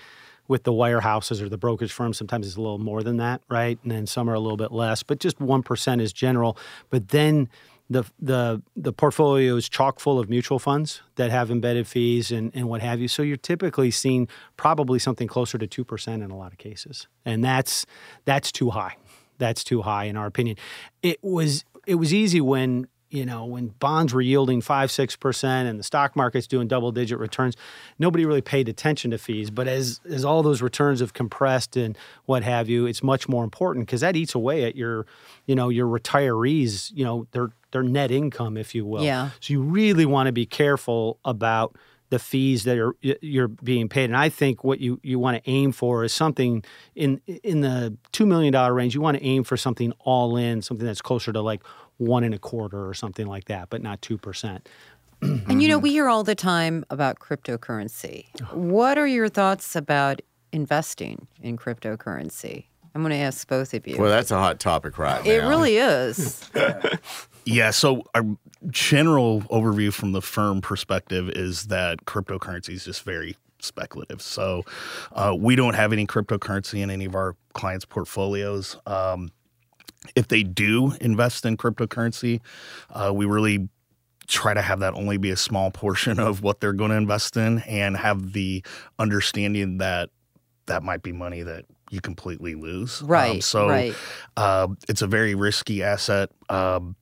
with the wirehouses or the brokerage firms, sometimes it's a little more than that, right? And then some are a little bit less, but just one percent is general. But then the the the portfolio is chock full of mutual funds that have embedded fees and, and what have you. So you're typically seeing probably something closer to two percent in a lot of cases, and that's that's too high. That's too high in our opinion. It was it was easy when you know, when bonds were yielding five, six percent and the stock market's doing double digit returns, nobody really paid attention to fees. But as as all those returns have compressed and what have you, it's much more important because that eats away at your, you know, your retirees, you know, their their net income, if you will. Yeah. So you really want to be careful about the fees that are you're being paid. And I think what you, you want to aim for is something in in the two million dollar range. You want to aim for something all in, something that's closer to like one and a quarter or something like that, but not 2%. and you know, we hear all the time about cryptocurrency. What are your thoughts about investing in cryptocurrency? I'm going to ask both of you. Well, that's a hot topic right now. It really is. yeah. So, our general overview from the firm perspective is that cryptocurrency is just very speculative. So, uh, we don't have any cryptocurrency in any of our clients' portfolios. Um, if they do invest in cryptocurrency, uh, we really try to have that only be a small portion of what they're going to invest in and have the understanding that that might be money that you completely lose. Um, right. Um, so right. Uh, it's a very risky asset. Um,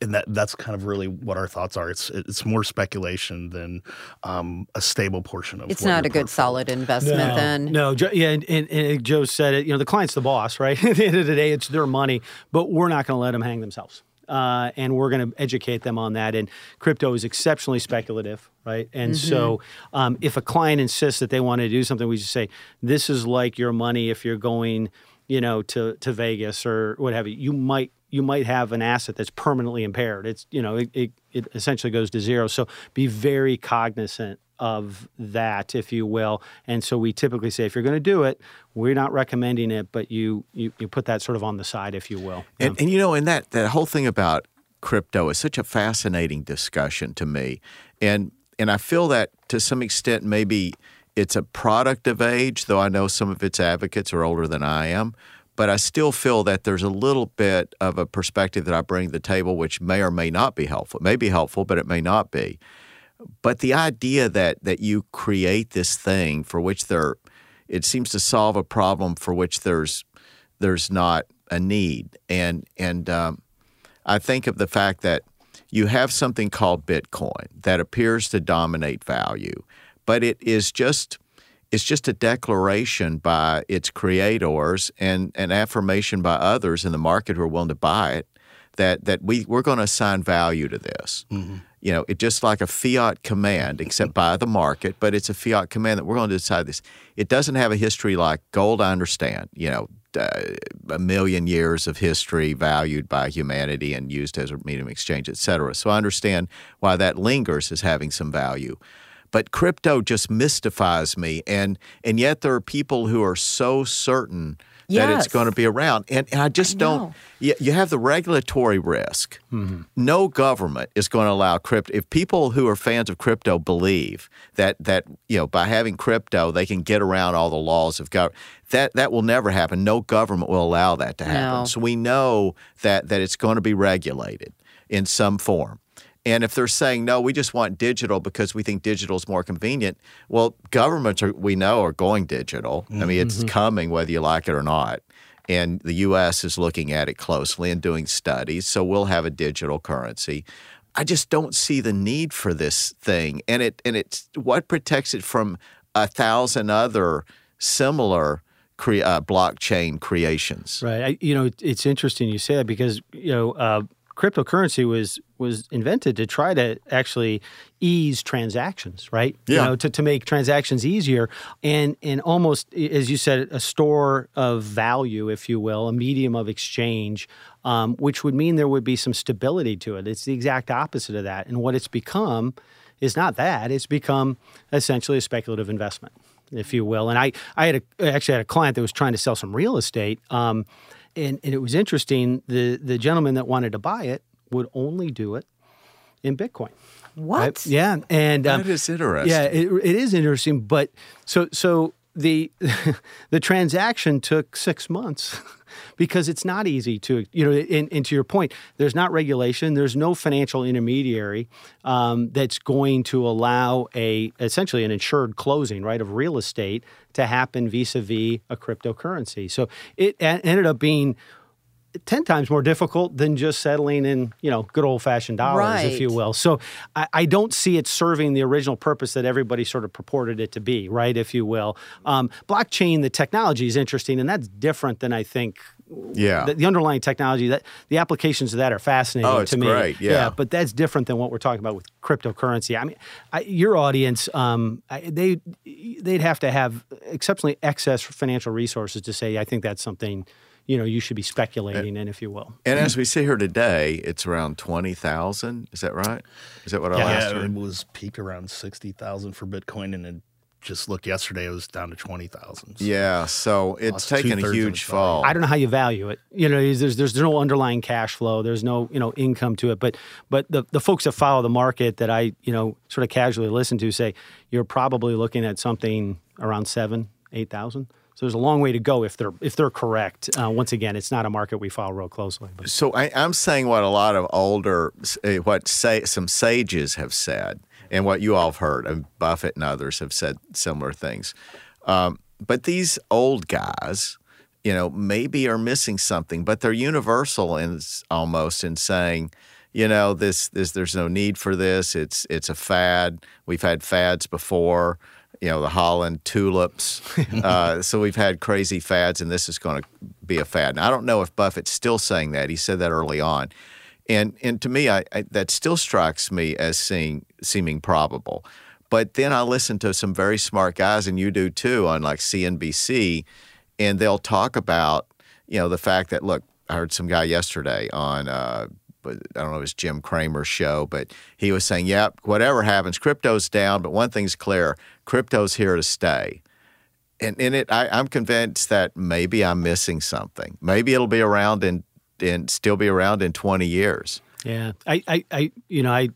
and that that's kind of really what our thoughts are. It's it's more speculation than um, a stable portion of. It's not a good solid investment. No, then no, yeah, and, and, and, Joe said it. You know, the client's the boss, right? At the end of the day, it's their money, but we're not going to let them hang themselves. Uh, and we're going to educate them on that. And crypto is exceptionally speculative, right? And mm-hmm. so, um, if a client insists that they want to do something, we just say, "This is like your money if you're going." you know, to to Vegas or what have you, you might you might have an asset that's permanently impaired. It's you know it, it, it essentially goes to zero. So be very cognizant of that, if you will. And so we typically say if you're going to do it, we're not recommending it, but you you, you put that sort of on the side, if you will. And, um, and you know, and that that whole thing about crypto is such a fascinating discussion to me, and and I feel that to some extent maybe it's a product of age, though I know some of its advocates are older than I am. But I still feel that there's a little bit of a perspective that I bring to the table, which may or may not be helpful. It may be helpful, but it may not be. But the idea that that you create this thing for which there, it seems to solve a problem for which there's there's not a need, and and um, I think of the fact that you have something called Bitcoin that appears to dominate value, but it is just it's just a declaration by its creators and an affirmation by others in the market who are willing to buy it that that we we're going to assign value to this. Mm-hmm. You know, it's just like a fiat command, except by the market, but it's a fiat command that we're going to decide this. It doesn't have a history like gold. I understand. You know, uh, a million years of history valued by humanity and used as a medium of exchange, et cetera. So I understand why that lingers as having some value. But crypto just mystifies me, and and yet there are people who are so certain that it's going to be around. And, and I just I don't. You, you, have the regulatory risk. Mm-hmm. No government is going to allow crypto. If people who are fans of crypto believe that that you know by having crypto they can get around all the laws of government, that that will never happen. No government will allow that to happen. No. So we know that that it's going to be regulated in some form. And if they're saying no, we just want digital because we think digital is more convenient, well, governments are, we know are going digital. Mm-hmm. I mean, it's mm-hmm. coming whether you like it or not. And the U.S. is looking at it closely and doing studies. So we'll have a digital currency. I just don't see the need for this thing. And it and it's what protects it from a thousand other similar cre- uh, blockchain creations. Right. I, you know, it's interesting you say that because you know uh, cryptocurrency was was invented to try to actually ease transactions, right? Yeah. You know, to, to make transactions easier and and almost as you said, a store of value, if you will, a medium of exchange, um, which would mean there would be some stability to it. It's the exact opposite of that. And what it's become is not that. It's become essentially a speculative investment, if you will. And I, I had a, actually had a client that was trying to sell some real estate. Um, and, and it was interesting. The the gentleman that wanted to buy it would only do it in Bitcoin. What? Right? Yeah, and um, that is interesting. Yeah, it, it is interesting. But so so the the transaction took six months because it's not easy to you know and, and, to your point there's not regulation there's no financial intermediary um, that's going to allow a essentially an insured closing right of real estate to happen vis-a-vis a cryptocurrency. So it ended up being 10 times more difficult than just settling in, you know, good old fashioned dollars, right. if you will. So I, I, don't see it serving the original purpose that everybody sort of purported it to be, right, if you will. Um, blockchain, the technology is interesting, and that's different than I think. Yeah, the, the underlying technology that the applications of that are fascinating oh, it's to me. Great. Yeah. yeah, but that's different than what we're talking about with cryptocurrency. I mean, I, your audience, um, I, they they'd have to have exceptionally excess financial resources to say, I think that's something you know you should be speculating in, if you will. And as we sit here today, it's around twenty thousand. Is that right? Is that what I yeah, last yeah, It was peaked around sixty thousand for Bitcoin, and it just looked yesterday; it was down to twenty thousand. So yeah, so it's taken a huge fall. I don't know how you value it. You know, there's there's no underlying cash flow. There's no you know income to it. But but the the folks that follow the market that I you know sort of casually listen to say you're probably looking at something around seven eight thousand. So there's a long way to go if they're if they're correct. Uh, once again, it's not a market we follow real closely. But. So I, am saying what a lot of older, eh, what say some sages have said, and what you all have heard, and Buffett and others have said similar things. Um, but these old guys, you know, maybe are missing something, but they're universal in almost in saying you know this this there's no need for this it's it's a fad we've had fads before you know the Holland tulips. uh, so we've had crazy fads, and this is going to be a fad. Now, I don't know if Buffett's still saying that. He said that early on, and and to me, I, I, that still strikes me as seeing seeming probable. But then I listen to some very smart guys, and you do too, on like CNBC, and they'll talk about you know the fact that look, I heard some guy yesterday on. Uh, I don't know, it was Jim Cramer's show, but he was saying, yep, whatever happens, crypto's down, but one thing's clear crypto's here to stay. And in it, I, I'm convinced that maybe I'm missing something. Maybe it'll be around in, and still be around in 20 years. Yeah. I, I, I you know, I,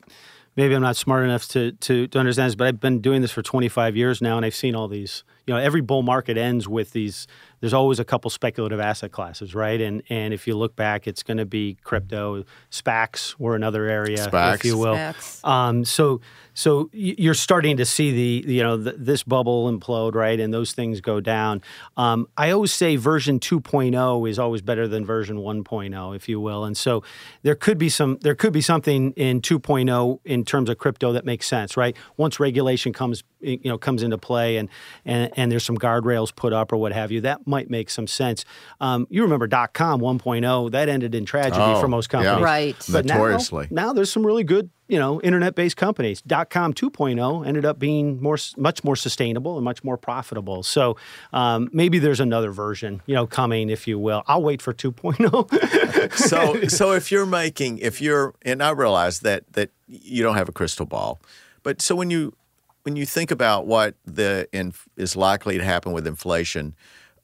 maybe I'm not smart enough to, to, to understand this, but I've been doing this for 25 years now and I've seen all these you know every bull market ends with these there's always a couple speculative asset classes, right? And and if you look back, it's going to be crypto, SPACs were another area, SPACs. if you will. SPACs. Um, so so you're starting to see the you know th- this bubble implode, right? And those things go down. Um, I always say version 2.0 is always better than version 1.0, if you will. And so there could be some there could be something in 2.0 in terms of crypto that makes sense, right? Once regulation comes you know comes into play and and, and there's some guardrails put up or what have you, that might make some sense. Um, you remember dot com 1.0 that ended in tragedy Oh, for most yeah. companies, Right. But now- Notoriously. now, there's some really good you know internet-based companies. Dot com 2.0 ended up being more much more sustainable and much more profitable. So um, maybe there's another version you know coming, if you will. I'll wait for oh. 2.0. so so if you're making if you're and I realize that that you don't have a crystal ball, but so when you when you think about what the in, is likely to happen with inflation,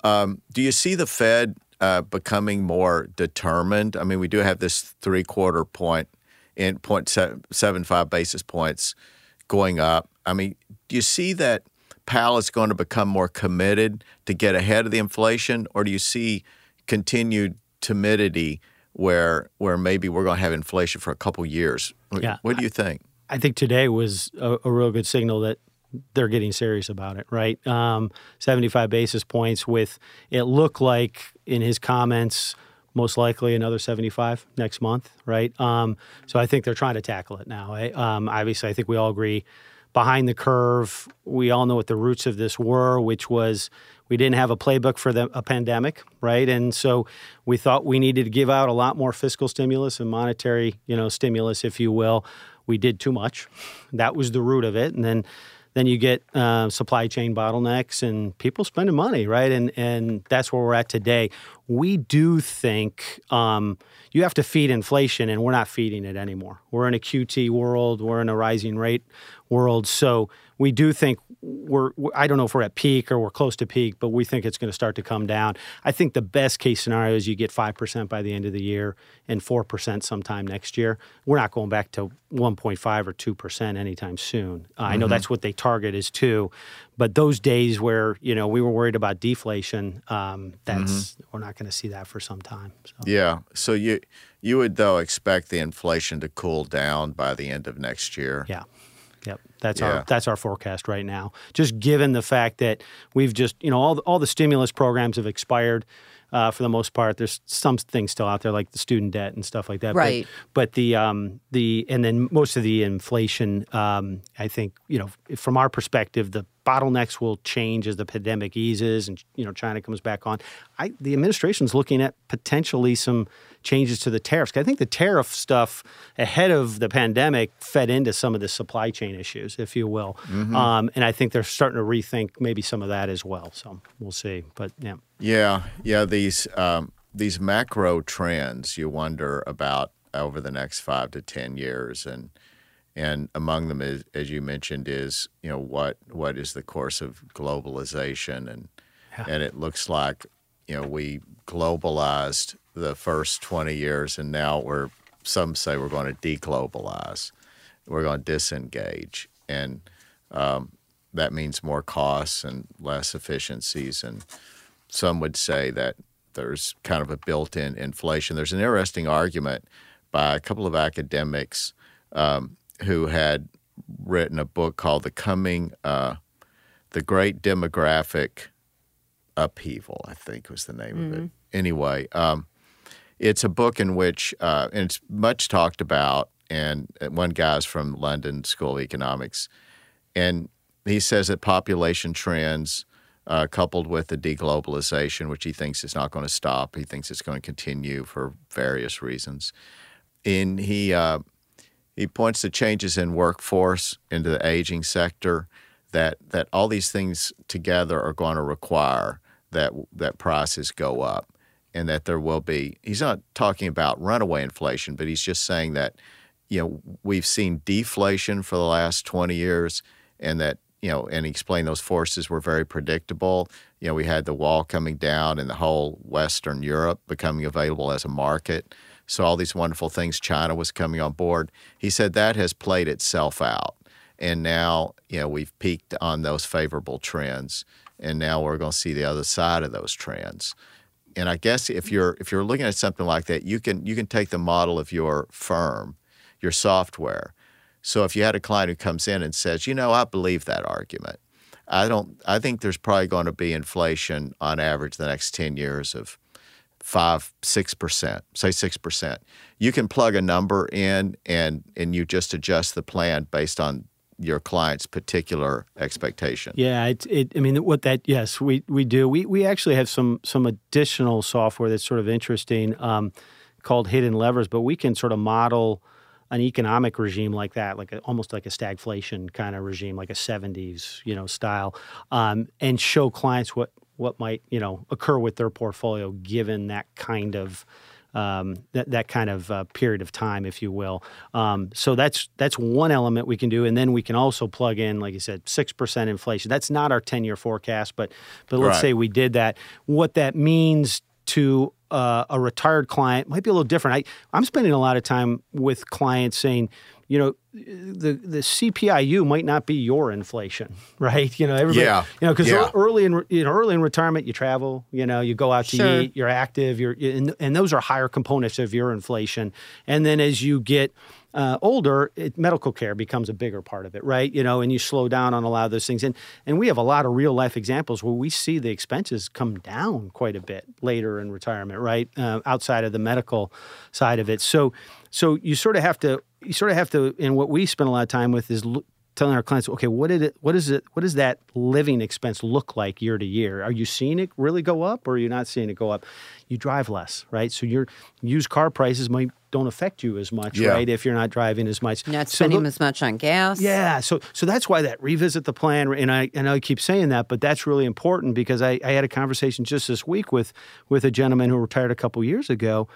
um, do you see the Fed uh, becoming more determined? I mean, we do have this three quarter point in point se- seven five basis points going up. I mean, do you see that Powell is going to become more committed to get ahead of the inflation, or do you see continued timidity where where maybe we're going to have inflation for a couple years? What- Yeah, What do you think? I think today was a, a real good signal that they're getting serious about it, right? Um, 75 basis points with it looked like in his comments, most likely another 75 next month, right? Um, so I think they're trying to tackle it now. I, um, obviously, I think we all agree behind the curve. We all know what the roots of this were, which was we didn't have a playbook for the, a pandemic, right? And so we thought we needed to give out a lot more fiscal stimulus and monetary, you know, stimulus, if you will. We did too much. That was the root of it, and then then you get uh, supply chain bottlenecks and people spending money, right? And and that's where we're at today. We do think um, you have to feed inflation, and we're not feeding it anymore. We're in a QT world. We're in a rising rate world. So we do think we're. I don't know if we're at peak or we're close to peak, but we think it's going to start to come down. I think the best case scenario is you get five percent by the end of the year and four percent sometime next year. We're not going back to 1.5 or 2 percent anytime soon. Uh, I know that's what they target is two, but those days where you know we were worried about deflation, um, that's we're not going to see that for some time. So. Yeah. So you you would though expect the inflation to cool down by the end of next year. Yeah. Yep. That's Yeah. our that's our forecast right now. Just given the fact that we've just you know all the, all the stimulus programs have expired uh, for the most part. There's some things still out there like the student debt and stuff like that. But- Right. But, the um, the and then most of the inflation, um, I think you know from our perspective, the bottlenecks will change as the pandemic eases and you know China comes back on. I the administration's looking at potentially some changes to the tariffs. I think the tariff stuff ahead of the pandemic fed into some of the supply chain issues, if you will, um, and I think they're starting to rethink maybe some of that as well. So we'll see. But yeah, Yeah, yeah. These um, these macro trends you wonder about over the next five to ten years, and and among them is, as you mentioned, is you know what what is the course of globalization, and and it looks like you know we globalized the first twenty years, and now we're some say we're going to deglobalize, we're going to disengage, and um, that means more costs and less efficiencies. And some would say that there's kind of a built-in inflation. There's an interesting argument by a couple of academics um, who had written a book called "The Coming, uh, the Great Demographic Upheaval." I think was the name of it. Anyway, um, it's a book in which uh, and it's much talked about. And one guy's from London School of Economics, and he says that population trends uh, coupled with the deglobalization, which he thinks is not going to stop. He thinks it's going to continue for various reasons. And he uh, he points to changes in workforce into the aging sector that that all these things together are going to require that that prices go up and that there will be he's not talking about runaway inflation but he's just saying that you know we've seen deflation for the last 20 years and that you know and he explained those forces were very predictable. You know we had the wall coming down and the whole western europe becoming available as a market so all these wonderful things china was coming on board he said that has played itself out and now you know we've peaked on those favorable trends and now we're going to see the other side of those trends. And I guess if mm-hmm. you're if you're looking at something like that, you can you can take the model of your firm, your software. So if you had a client who comes in and says, you know, I believe that argument. I don't. I think there's probably going to be inflation on average the next ten years of five, six percent, say six percent. You can plug a number in and and you just adjust the plan based on your client's particular expectation. Yeah, it, it, I mean, what that yes, we we do. We we actually have some some additional software that's sort of interesting um, called Hidden Levers, but we can sort of model an economic regime like that, like a, almost like a stagflation kind of regime, like a '70s you know style, um, and show clients what what might you know occur with their portfolio given that kind of um, that that kind of uh, period of time, if you will. Um, so that's that's one element we can do, and then we can also plug in, like you said, six percent inflation. That's not our ten year forecast, but but let's right. say we did that. What that means to uh, a retired client might be a little different. I, I'm spending a lot of time with clients saying, you know, the the CPIU might not be your inflation, right? You know, everybody, yeah. you know, because yeah. early in you know early in retirement, you travel, you know, you go out to sure. eat, you're active, you're and, and those are higher components of your inflation. And then as you get uh, older, it, medical care becomes a bigger part of it, right? You know, and you slow down on a lot of those things. And and we have a lot of real life examples where we see the expenses come down quite a bit later in retirement, right? Uh, outside of the medical side of it. So so you sort of have to you sort of have to. And what we spend a lot of time with is telling our clients, okay, what did it, what is it, what does that living expense look like year to year? Are you seeing it really go up, or are you not seeing it go up? You drive less, right? So your used car prices might don't affect you as much, yeah. right? If you're not driving as much, not spending so, as much on gas. Yeah, so so that's why that revisit the plan, and I and I keep saying that, but that's really important because I, I had a conversation just this week with with a gentleman who retired a couple years ago,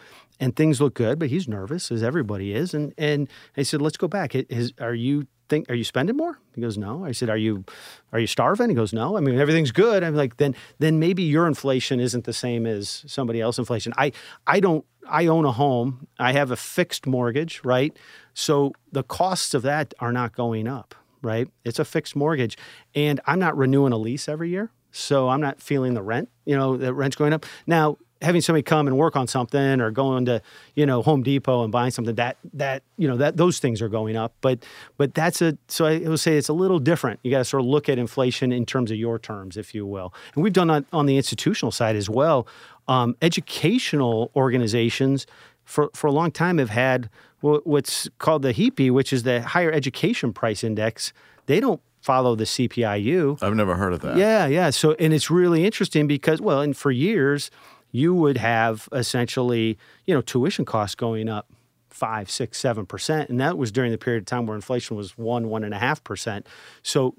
and things look good, but he's nervous as everybody is, and and I said, let's go back. Is, are you think are you spending more? He goes no. I said are you are you starving? He goes no. I mean everything's good. I'm like then then maybe your inflation isn't the same as somebody else's inflation. I i don't i own a home. I have a fixed mortgage right? So the costs of that are not going up right? It's a fixed mortgage and i'm not renewing a lease every year so i'm not feeling the rent you know the rent's going up. Now having somebody come and work on something or going to you know Home Depot and buying something that that you know that those things are going up but but that's a so I would say it's a little different you got to sort of look at inflation in terms of your terms if you will and we've done that on the institutional side as well um, educational organizations for for a long time have had what's called the HEPI which is the higher education price index they don't follow the CPIU. I've never heard of that. Yeah, yeah. So, and it's really interesting because, well, and for years, you would have essentially, you know, tuition costs going up five, six, seven percent, and that was during the period of time where inflation was one, one and a half percent. So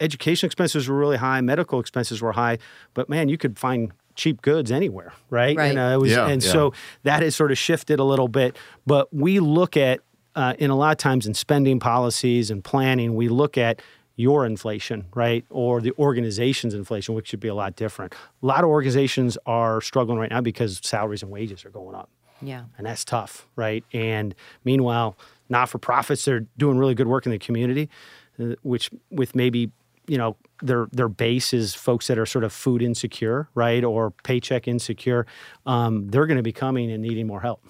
education expenses were really high, medical expenses were high, but man, you could find cheap goods anywhere, right? Right. And, uh, was, yeah, and yeah. so that has sort of shifted a little bit. But we look at, uh, in a lot of times in spending policies and planning, we look at your inflation, right? Or the organization's inflation, which should be a lot different. A lot of organizations are struggling right now because salaries and wages are going up. Yeah. And that's tough, right? And meanwhile, not for profits, they're doing really good work in the community, uh, which with maybe, you know, their their base is folks that are sort of food insecure, right? Or paycheck insecure. Um, they're going to be coming and needing more help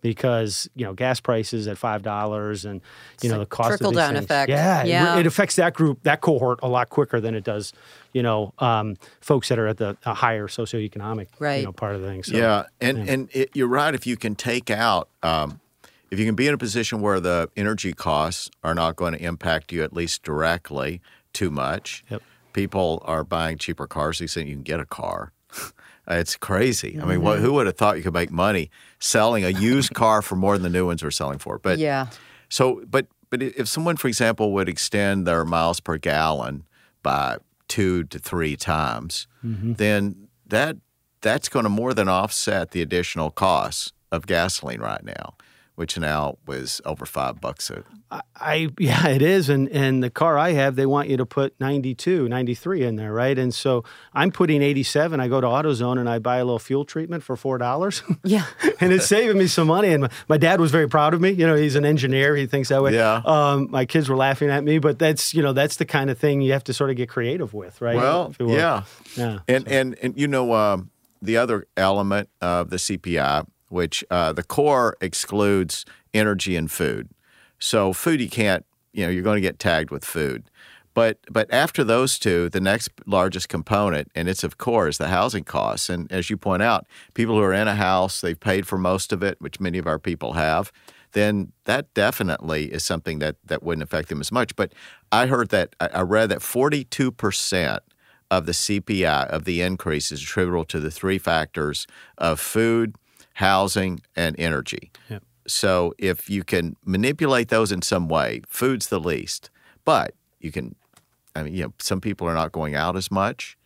because you know gas prices at five dollars and you know the cost trickle of down things. effect. Yeah, yeah. It, it, affects that group, that cohort, a lot quicker than it does, you know, um, folks that are at the higher socioeconomic right. you know, part of the thing. So, yeah, and yeah. and it, you're right. If you can take out, um, if you can be in a position where the energy costs are not going to impact you at least directly too much. Yep. People are buying cheaper cars. They say you can get a car. It's crazy. Mm-hmm. I mean, mm-hmm. who would have thought you could make money selling a used car for more than the new ones are selling for? But yeah. So, but but if someone, for example, would extend their miles per gallon by two to three times, mm-hmm. then that that's going to more than offset the additional costs of gasoline right now. Which now was over five bucks a I yeah, it is, and and the car I have, they want you to put 92, 93 in there, right? And so I'm putting 87. I go to AutoZone and I buy a little fuel treatment for four dollars. Yeah. and it's saving me some money. And my, my, dad was very proud of me. You know, he's an engineer. He thinks that way. Yeah. Um, my kids were laughing at me, but that's you know that's the kind of thing you have to sort of get creative with, right? Well, yeah, yeah. And so. and and you know um, the other element of the CPI, which uh, the core excludes energy and food. So food you can't, you know, you're going to get tagged with food. But but after those two, the next largest component, and it's of course the housing costs. And as you point out, people who are in a house, they've paid for most of it, which many of our people have. Then that definitely is something that that wouldn't affect them as much. But I heard that I read that 42 percent of the CPI of the increase is attributable to the three factors of food, housing, and energy. Yep. So if you can manipulate those in some way, food's the least, but you can. I mean, you know, some people are not going out as much.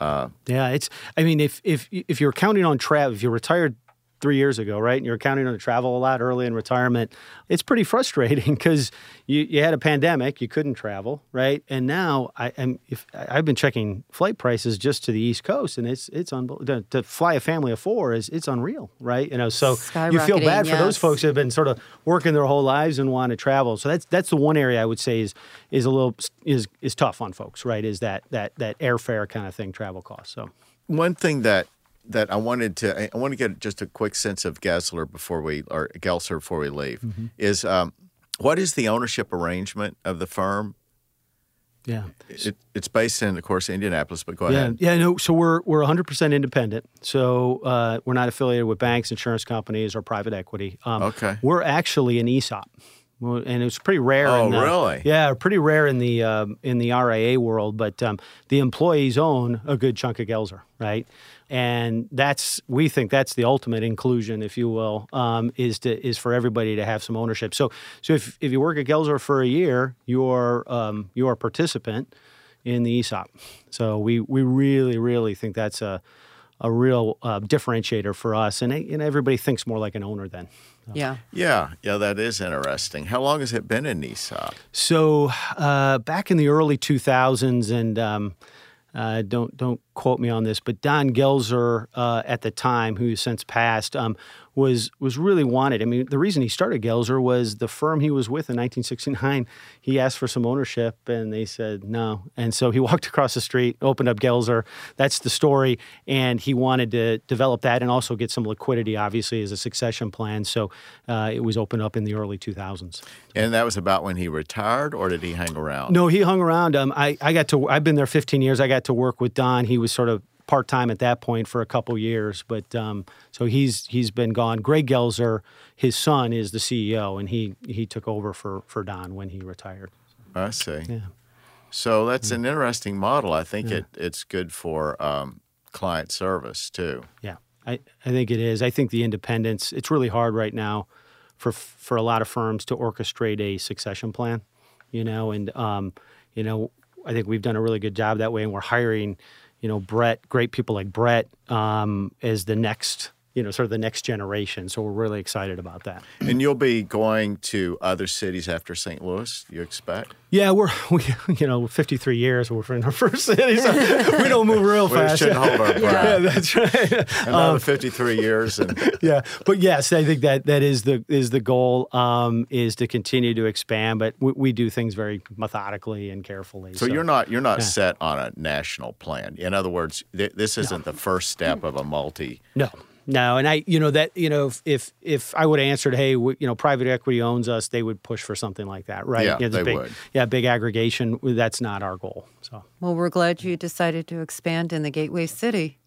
Uh, yeah, it's. I mean, if if if you're counting on travel, if you're retired three years ago, right? And you're counting on to travel a lot early in retirement. It's pretty frustrating because you, you had a pandemic, you couldn't travel, right? And now I am if I've been checking flight prices just to the East Coast, and it's it's unbelievable. To, fly a family of four is it's unreal, right? You know, so you feel bad yes. for those folks that have been sort of working their whole lives and want to travel. So that's that's the one area I would say is is a little is is tough on folks, right? Is that that that airfare kind of thing, travel costs. So one thing that that I wanted to I want to get just a quick sense of Gessler before we or Goelzer before we leave mm-hmm. is um, what is the ownership arrangement of the firm? Yeah, it, it's based in, of course, Indianapolis. But go yeah, ahead. Yeah, no. So we're we're 100 percent independent. So uh, we're not affiliated with banks, insurance companies, or private equity. Um, okay. We're actually an ESOP and it's pretty rare. Oh, in the, really? Yeah, pretty rare in the um, in the RIA world. But um, the employees own a good chunk of Goelzer, right? And that's we think that's the ultimate inclusion, if you will, um, is to is for everybody to have some ownership. So so if, if you work at Goelzer for a year, you're um, you're a participant in the ESOP. So we we really really think that's a a real uh, differentiator for us, and, and everybody thinks more like an owner then. Yeah. Yeah. Yeah. That is interesting. How long has it been in ESOP? So uh, back in the early 2000s, and um, uh, don't don't quote me on this, but Don Goelzer uh, at the time, who has since passed, um, was was really wanted. I mean, the reason he started Goelzer was the firm he was with in 1969. He asked for some ownership, and they said no. And so he walked across the street, opened up Goelzer. That's the story. And he wanted to develop that and also get some liquidity, obviously, as a succession plan. So uh, it was opened up in the early 2000s. And that was about when he retired, or did he hang around? No, he hung around. Um, I I got to. I've been there 15 years. I got to work with Don. He was sort of part time at that point for a couple years. But um, so he's he's been gone. Greg Goelzer, his son, is the CEO, and he he took over for for Don when he retired. I see. Yeah. So that's an interesting model. I think yeah. it it's good for um, client service too. Yeah, I I think it is. I think the independence. It's really hard right now for for a lot of firms to orchestrate a succession plan. You know, and um, you know, I think we've done a really good job that way, and we're hiring you know, Brett, great people like Brett um, as the next you know, sort of the next generation. So we're really excited about that. And you'll be going to other cities after St. Louis, you expect? Yeah, we're we, you know, 53 years we're in our first city, so we don't move real we fast. shouldn't hold our breath. Yeah, that's right. Another um, 53 years, and yeah, but yes, I think that that is the is the goal um, is to continue to expand, but we, we, do things very methodically and carefully. So, so you're not you're not yeah. set on a national plan. In other words, th- this isn't no. the first step of a multi. No. No, and I, you know, that you know, if if, if I would have answered, hey, you know, private equity owns us, they would push for something like that, right? Yeah, yeah they big, would. Yeah, big aggregation. That's not our goal. So, well, we're glad you decided to expand in the Gateway City.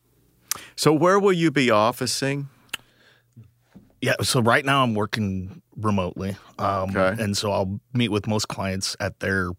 So, where will you be officing? Yeah, so right now I'm working remotely, um, okay. and so I'll meet with most clients at their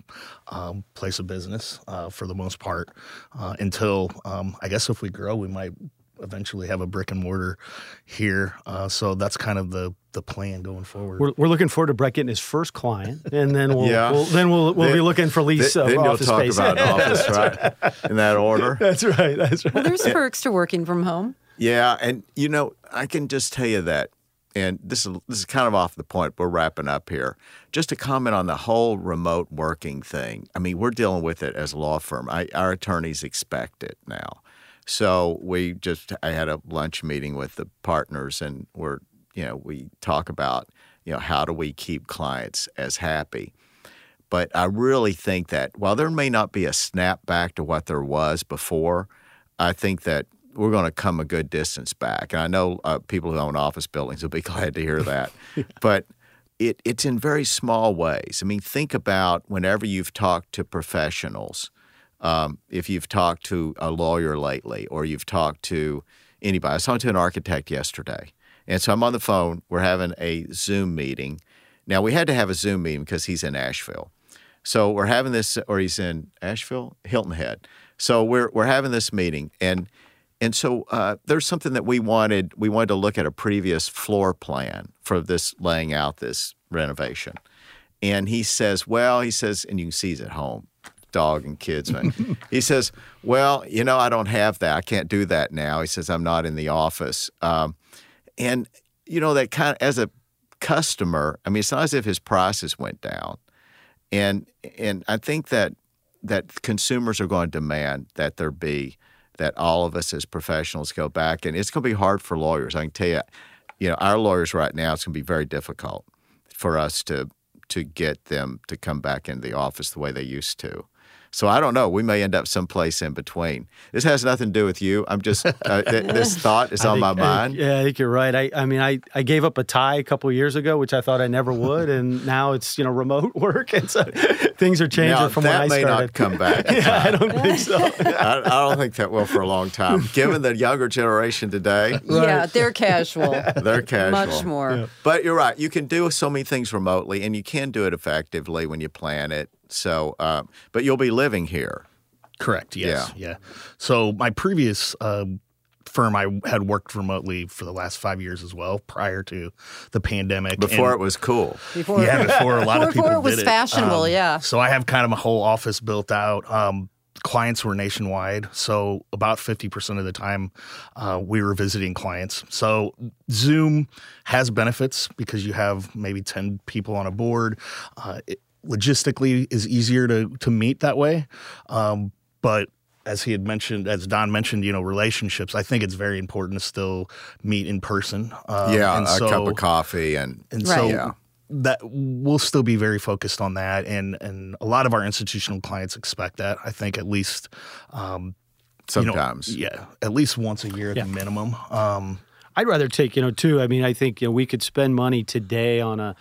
um, place of business uh, for the most part. Uh, until um, I guess if we grow, we might eventually have a brick and mortar here. Uh, so that's kind of the the plan going forward. We're, we're looking forward to Brett getting his first client, and then we'll, yeah. we'll then we'll we'll then, be looking for lease then, uh, then office you'll talk space. about office, right? In that order. That's right. That's right. Well, there's perks to working from home. Yeah, and you know, I can just tell you that and this is this is kind of off the point. We're wrapping up here. Just to comment on the whole remote working thing. I mean, we're dealing with it as a law firm. I, our attorneys expect it now. So we just I had a lunch meeting with the partners, and we're you know we talk about you know how do we keep clients as happy. But I really think that while there may not be a snap back to what there was before, I think that we're going to come a good distance back. And I know uh, people who own office buildings will be glad to hear that. But it, it's in very small ways. I mean, think about whenever you've talked to professionals, um, if you've talked to a lawyer lately or you've talked to anybody. I was talking to an architect yesterday. And so I'm on the phone. We're having a Zoom meeting. Now, we had to have a Zoom meeting because he's in Asheville. So we're having this, or he's in Asheville, Hilton Head. So we're, we're having this meeting. And and so uh, there's something that we wanted. We wanted to look at a previous floor plan for this laying out this renovation. And he says, well, he says, and you can see he's at home, dog and kids. he says, well, you know, I don't have that. I can't do that now. He says, I'm not in the office. Um, and, you know, that kind of, as a customer, I mean, it's not as if his prices went down. And, and I think that, that consumers are going to demand that there be that all of us as professionals go back. And it's going to be hard for lawyers. I can tell you, you know, our lawyers right now, it's going to be very difficult for us to to get them to come back into the office the way they used to. So I don't know. We may end up someplace in between. This has nothing to do with you. I'm just uh, th- this thought is I on think- my I mind. yeah, I think you're right. I, I mean, I, I gave up a tie a couple of years ago, which I thought I never would, and now it's you know remote work, and so things are changing Now from that when I may not come back. yeah, I don't think so. I, I don't think that will for a long time. Given the younger generation today, Yeah, they're casual. they're casual. Much more. But you're right. You can do so many things remotely, and you can do it effectively when you plan it. So, uh, but you'll be living here. Correct. Yes. Yeah. So my previous uh, firm, I had worked remotely for the last five years as well, prior to the pandemic. Before And- it was cool. Before, yeah, before a lot of people before it was did fashionable, Um, yeah. So I have kind of a whole office built out. Um, clients were nationwide, so about fifty percent of the time uh, we were visiting clients. So Zoom has benefits because you have maybe ten people on a board. Uh, it logistically is easier to to meet that way, um, but as he had mentioned, as Don mentioned, you know, relationships. I think it's very important to still meet in person. Um, yeah, and a so, cup of coffee and and Right. so Yeah. that we'll still be very focused on that, and and a lot of our institutional clients expect that. I think at least, um, you know, sometimes. yeah, at least once a year at Yeah. the minimum. Um, I'd rather take, you know, too. I mean, I think you know we could spend money today on a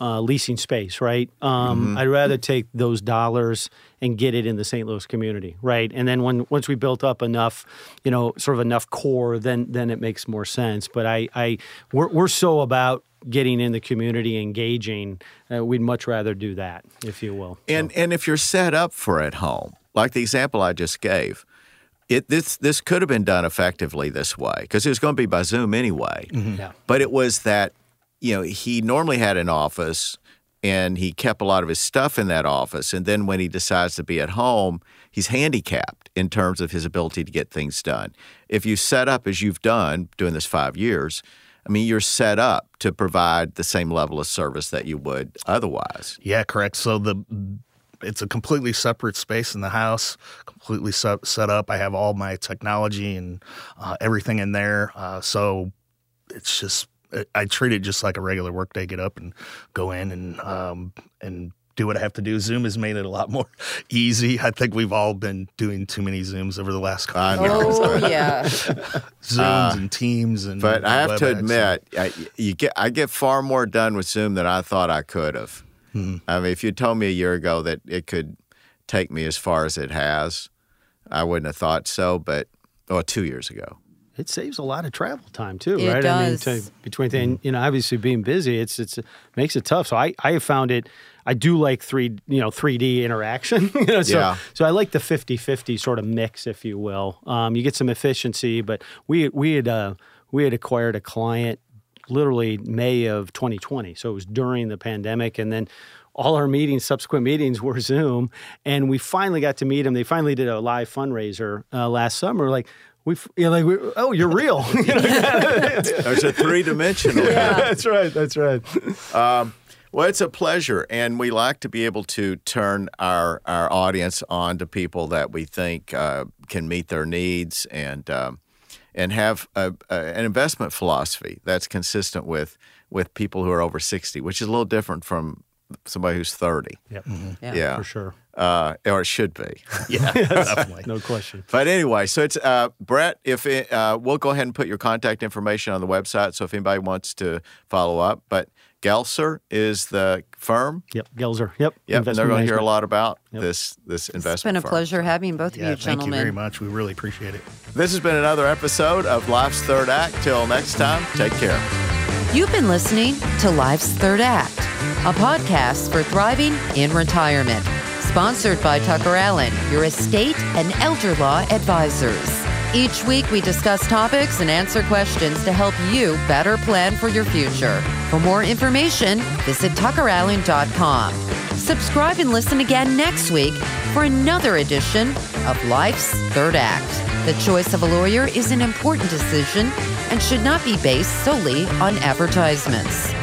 uh, leasing space, right? Um, I'd rather take those dollars and get it in the St. Louis community, right? And then when once we built up enough, you know, sort of enough core, then then it makes more sense. But I, I we're we're so about getting in the community, engaging. Uh, we'd much rather do that, if you will. And and if you're set up for at home, like the example I just gave, it this this could have been done effectively this way because it was going to be by Zoom anyway. Yeah. But it was that you know he normally had an office and he kept a lot of his stuff in that office, and then when he decides to be at home, he's handicapped in terms of his ability to get things done. If you set up as you've done doing this five years. I mean, you're set up to provide the same level of service that you would otherwise. yeah, correct. So the it's a completely separate space in the house, completely set, set up. I have all my technology and uh, everything in there. Uh, so it's just I treat it just like a regular workday. Get up and go in and um, and do what I have to do. Zoom has made it a lot more easy. I think we've all been doing too many Zooms over the last couple I of years. Oh yeah. Zooms and Teams and But I have to admit, I, you get I get far more done with Zoom than I thought I could have. I mean, if you told me a year ago that it could take me as far as it has, I wouldn't have thought so. But oh, two years ago, It saves a lot of travel time too, It right? does. I mean, to, between and you know, obviously being busy, it's it's makes it tough. So I I have found it. I do like three you know three D interaction. you know, so Yeah. so I like the 50-50 sort of mix, if you will. Um, you get some efficiency, but we we had uh, we had acquired a client literally May of 2020. So it was during the pandemic. And then all our meetings, subsequent meetings were Zoom. And we finally got to meet them. They finally did a live fundraiser uh, last summer. Like, we yeah, like we, oh you're real. You know? There's a three dimensional. that's right. That's right. Well, it's a pleasure, and we like to be able to turn our our audience on to people that we think uh, can meet their needs and um, and have a, a, an investment philosophy that's consistent with with people who are over sixty, which is a little different from somebody who's thirty. Yep. Yeah. Yeah, For sure. uh, or it should be. Yeah, definitely. No question. But anyway, so it's uh, Brett. If it, uh, we'll go ahead and put your contact information on the website, so if anybody wants to follow up, but Goelzer is the firm. Yep. Goelzer. Yep. Yep, and they're Investment going to hear a lot about this this investment. It's been a firm. pleasure having both of Yeah, you thank you very much. We really appreciate it. This has been another episode of Life's Third Act. Till next time, take care. You've been listening to Life's Third Act, a podcast for thriving in retirement. Sponsored by TuckerAllen, your estate and elder law advisors. Each week, we discuss topics and answer questions to help you better plan for your future. For more information, visit tuckerallen.com. Subscribe and listen again next week for another edition of Life's Third Act. The choice of a lawyer is an important decision and should not be based solely on advertisements.